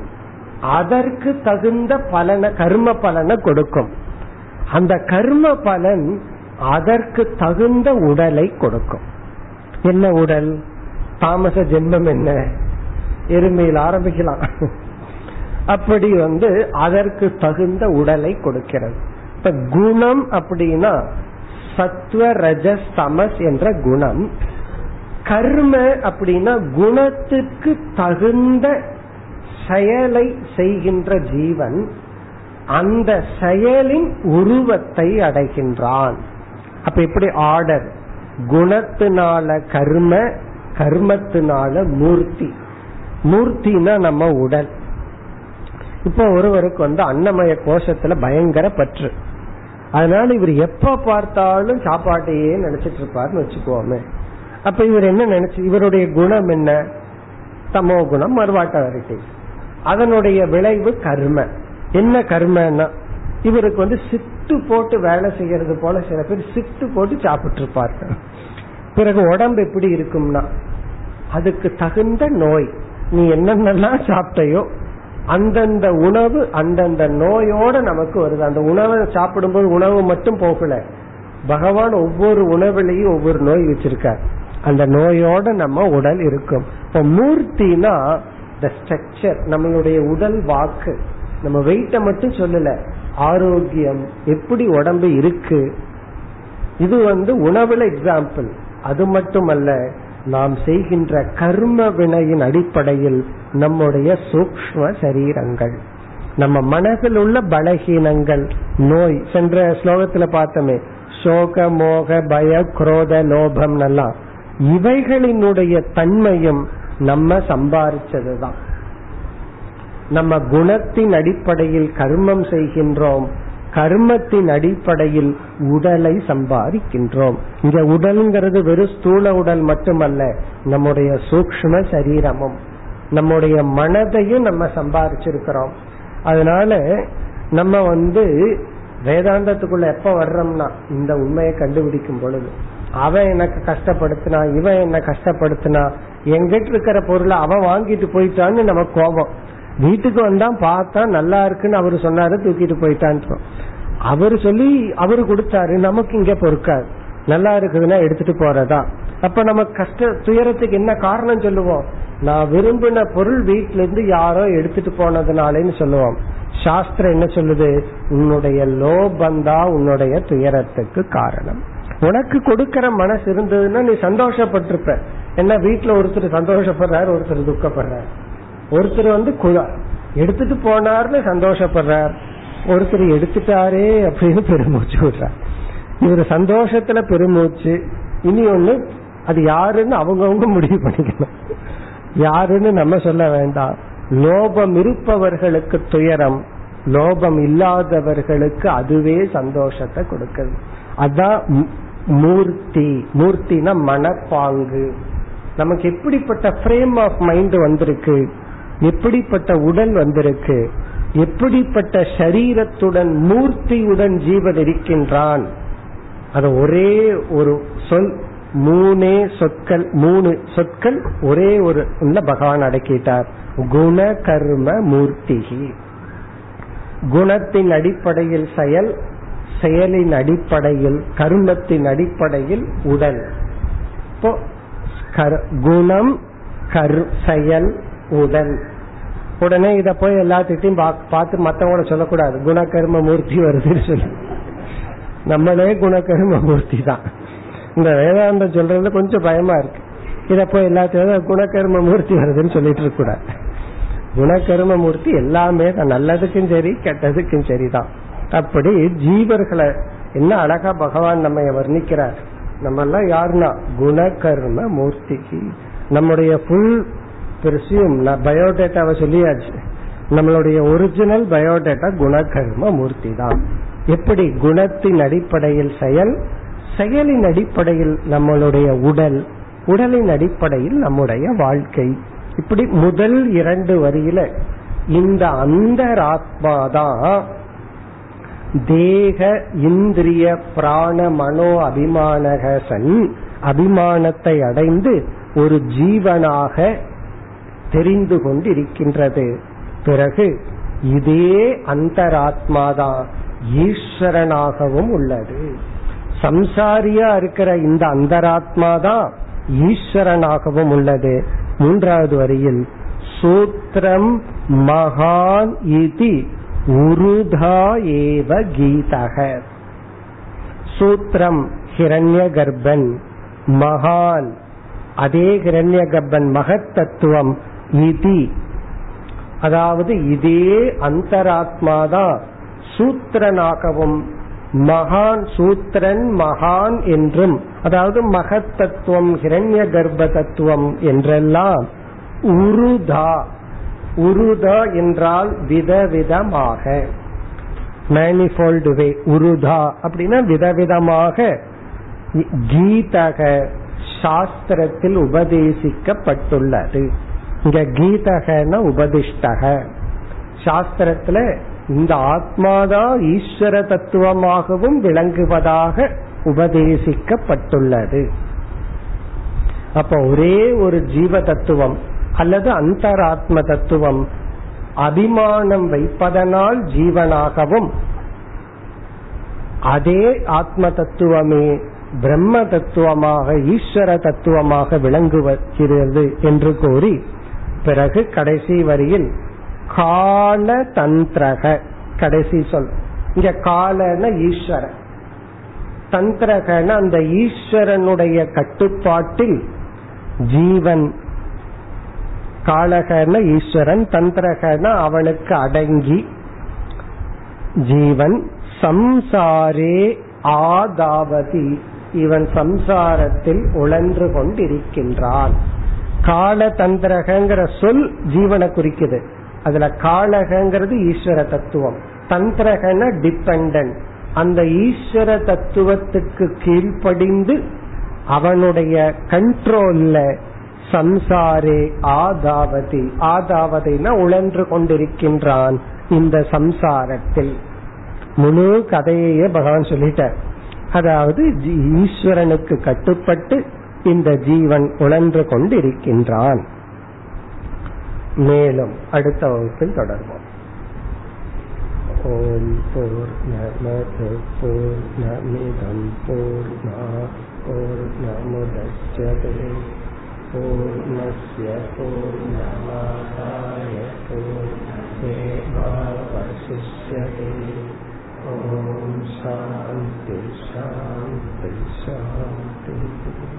அதற்கு தகுந்த பலனை கர்ம பலனை கொடுக்கும். அந்த கர்ம பலன் அதற்கு தகுந்த உடலை கொடுக்கும். என்ன உடல்? தாமச ஜென்மம் என்ன? எருமையில் ஆரம்பிக்கலாம். அப்படி வந்து அதற்கு தகுந்த உடலை கொடுக்கிறது. இப்ப குணம் அப்படின்னா சத்வ ரஜஸ் தமஸ் என்ற குணம். கர்ம அப்படின்னா குணத்துக்கு தகுந்த செயலை செய்கின்ற ஜீவன் அந்த செயலின் உருவத்தை அடைகின்றான். அப்ப எப்படி ஆர்டர் குணத்தினால கர்ம கர்மத்தினால மூர்த்தி. மூர்த்தினா நம்ம உடல். இப்போ ஒருவருக்கு வந்து அன்னமய கோஷத்துல பயங்கர பற்று. அதனால இவர் எப்ப பார்த்தாலும் சாப்பாட்டையே நினைச்சிட்டு இருப்பாருன்னு வச்சுக்கோமே. அப்ப இவர் என்ன நினைச்சு இவருடைய குணம் என்ன? தமோ குணம் மறுவாட்ட வரட்டை அதனுடைய விளைவு கர்ம. என்ன கர்மன்னா இவருக்கு வந்து சிட்டு போட்டு வேலை செய்யறது போல சில பேர் சிட்டு போட்டு சாப்பிட்டு இருப்பார்கள் பிறகு உடம்பு எப்படி இருக்கும்னா அதுக்கு தகுந்த நோய். நீ என்னென்னலாம் சாப்பிட்டையோ அந்தந்த உணவு அந்தந்த நோயோட நமக்கு வருது. அந்த உணவை சாப்பிடும்போது உணவு மட்டும் போகல. பகவான் ஒவ்வொரு உணவுலையும் ஒவ்வொரு நோய் வச்சிருக்கார். அந்த நோயோட நம்ம உடல் இருக்கும். இப்போ மூர்த்தினா த ஸ்ட்ரக்சர் நம்மளுடைய உடல் வாக்கு. நம்ம வெயிட்ட மட்டும் சொல்லல. ஆரோக்கியம் எப்படி உடம்பு இருக்கு? இது வந்து உணவுல எக்ஸாம்பிள் அது மட்டுமல்ல நாம் செய்கின்ற கர்ம வினையின் அடிப்படையில் நம்முடைய சூக்ம சரீரங்கள். நம்ம மனதில் உள்ள பலகீனங்கள் நோய் சென்ற ஸ்லோகத்துல பார்த்தோமே சோக மோக பய குரோத லோபம் எல்லாம் இவைகளினுடைய தன்மையும் நம்ம சம்பாரிச்சதுதான். நம்ம குணத்தின் அடிப்படையில் கர்மம் செய்கின்றோம். கர்மத்தின் அடிப்படையில் உடலை சம்பாதிக்கின்றோம். இங்க உடல்ங்கிறது வெறும் ஸ்தூல உடல் மட்டுமல்ல நம்முடைய சூக்ம சரீரமும். நம்முடைய மனதையும் நம்ம சம்பாதிச்சிருக்கிறோம். அதனால நம்ம வந்து வேதாந்தத்துக்குள்ள எப்ப வர்றோம்னா இந்த உண்மையை கண்டுபிடிக்கும் பொழுது. அவன் எனக்கு கஷ்டப்படுத்தினா இவன் என்ன கஷ்டப்படுத்தினா எங்கிட்ட இருக்கிற பொருளை அவன் வாங்கிட்டு போயிட்டான்னு நம்ம கோபம். வீட்டுக்கு வந்தா பார்த்தா நல்லா இருக்குன்னு அவரு சொன்னாரு தூக்கிட்டு போயிட்டான்னு அவரு சொல்லி அவரு கொடுத்தாரு நமக்கு இங்க பொறுக்காது. நல்லா இருக்குதுன்னா எடுத்துட்டு போறதா. அப்ப நம்ம கஷ்ட துயரத்துக்கு என்ன காரணம் சொல்லுவோம்? நான் விரும்பின பொருள் வீட்டுல இருந்து யாரோ எடுத்துட்டு போனதுனாலேன்னு சொல்லுவோம். சாஸ்திரம் என்ன சொல்லுது? உன்னுடைய லோபந்தா உன்னுடைய துயரத்துக்கு காரணம். உனக்கு கொடுக்கற மனசு இருந்ததுன்னா நீ சந்தோஷப்பட்டிருப்ப. என்ன வீட்டுல ஒருத்தர் சந்தோஷப்படுறாரு ஒருத்தர் துக்கப்படுறார். ஒருத்தர் வந்து குழா எடுத்துட்டு போனார்னு சந்தோஷப்படுறார். ஒருத்தர் எடுத்துட்டாரே அப்படின்னு பெருமூச்சு விடுறார். இவர் சந்தோஷத்துல பெருமூச்சு இனி ஒண்ணு அது யாருன்னு அவங்கவுங்க முடிவு பண்ணிக்கணும். யாருன்னு நம்ம சொல்ல வேண்டாம். லோபம் இருப்பவர்களுக்கு துயரம் லோபம் இல்லாதவர்களுக்கு அதுவே சந்தோஷத்தை கொடுக்குது. அதான் மூர்த்தி. மூர்த்தினா மனப்பாங்கு. நமக்கு எப்படிப்பட்ட ஃப்ரேம் ஆஃப் மைண்ட் வந்திருக்கு? எப்படிப்பட்ட உடல் வந்திருக்கு? எப்படிப்பட்ட சரீரத்துடன் மூர்த்தியுடன் ஜீவன் இருக்கின்றான்? அது ஒரே ஒரு சொல் மூணே சொற்கள் மூணு சொற்கள் ஒரே ஒரு பகவான் அடக்கிட்டார். குண கர்ம மூர்த்திகி. குணத்தின் அடிப்படையில் செயல் செயலின் அடிப்படையில் கர்மத்தின் அடிப்படையில் உடல். இப்போ குணம் கர் செயல் உடல். உடனே இத போய் எல்லாத்திட்டையும் பார்த்து மத்தவங்கள சொல்லக்கூடாது. குணகர்ம மூர்த்தி வருதுன்னு சொல்லி. நம்மளே குணகர்ம மூர்த்தி தான். இந்த வேதாந்தம் சொல்றதுல கொஞ்சம் பயமா இருக்கு. இத போய் எல்லாத்தையும் குணகர்ம மூர்த்தி வருதுன்னு சொல்லிட்டு இருக்க கூடாது. குணகர்ம மூர்த்தி எல்லாமே தான். நல்லதுக்கும் சரி கெட்டதுக்கும் சரிதான் அப்படி ஜீவர்களை என்ன அழகா பகவான் நம்ம வர்ணிக்கிறார். நம்ம எல்லாம் யாருன்னா? குணகர்ம மூர்த்திக்கு நம்முடைய புல் பிரிசியும் பயோடேட்டாவை சொல்லியாச்சு. நம்மளுடைய ஒரிஜினல் பயோடேட்டா குணகர்ம மூர்த்தி தான் எப்படி? குணத்தின் அடிப்படையில் செயல் செயலின் அடிப்படையில் நம்மளுடைய உடல் உடலின் அடிப்படையில் நம்முடைய வாழ்க்கை. இப்படி முதல் இரண்டு வரியில இந்த அந்த ஆத்மாதான் தேக இந்திரிய பிராண மனோ அபிமானக சன் அபிமானத்தை அடைந்து ஒரு ஜீவனாக தெரிந்து கொண்டிருக்கின்றது. பிறகு இதே அந்தராத்மாதான் ஈஸ்வரனாகவும் உள்ளது. சம்சாரியா இருக்கிற இந்த அந்தராத்மா தான் ஈஸ்வரனாகவும் உள்ளது. மூன்றாவது வரியில் சூத்திரம் மகான் இதி உருதா ஏவ கீதக. சூத்திரம் ஹிரண்ய கர்ப்பன் மகான். அதே ஹிரண்ய கர்ப்பன் மகத் தத்துவம் இதி. அதாவது இதே அந்தராத்மாதான் சூத்திரனாகவும் மகான் சூத்திரன் மகான் என்றும் அதாவது மகத் தத்துவம் ஹிரண்ய கர்ப்ப தத்துவம் என்றெல்லாம் உருதா. உருதா என்றால் விதவிதமாக. மேனிஃபோல்டு வே உருதா. அப்படின்னா விதவிதமாக கீதக சாஸ்திரத்தில் உபதேசிக்கப்பட்டுள்ளது. இங்க கீதகன உபதிஷ்டக. சாஸ்திரத்துல இந்த ஆத்மாதான் ஈஸ்வர தத்துவமாகவும் விளங்குவதாக உபதேசிக்கப்பட்டுள்ளது. அப்ப ஒரே ஒரு ஜீவ தத்துவம் அல்லது அந்தராத்ம தத்துவம் அபிமானம் வைப்பதனால் ஜீவனாகவும் அதே ஆத்ம தத்துவமே பிரம்ம தத்துவமாக ஈஸ்வர தத்துவமாக விளங்குகிறது என்று கூறி பிறகு கடைசி வரியில் கால தந்திரக கடைசி சொல். இங்க காலன ஈஸ்வரன் தந்திரகன அந்த ஈஸ்வரனுடைய கட்டுப்பாட்டில் ஜீவன் காலகன ஈஸ்வரன் தந்திரகன அவனுக்கு அடங்கி ஜீவன் சம்சாரே ஆதாவதி. இவன் சம்சாரத்தில் உழன்று கொண்டிருக்கின்றான். கால தந்திரகங்கிற சொல் ஜீவனை குறிக்குது. அதுல காலகங்கிறது ஈஸ்வர தத்துவம். தந்திரகன டிபெண்டன்ட் அந்த ஈஸ்வர தத்துவத்துக்கு கீழ்ப்படிந்து அவனுடைய கண்ட்ரோல்ல சம்சாரே ஆதாவதி. ஆதாவதினா உழன்று கொண்டிருக்கின்றான் இந்த சம்சாரத்தில். முழு கதையே பகவான் சொல்லிட்டார். அதாவது ஈஸ்வரனுக்கு கட்டுப்பட்டு இந்த ஜீவன் உழன்று கொண்டிருக்கின்றான். மேலும் அடுத்த வகுப்பில் தொடர்வோம். ஓம் போர் நமத போர் पूर्णस्य पूर्णमादाय पूर्णमेवावशिष्यते ॐ शान्ति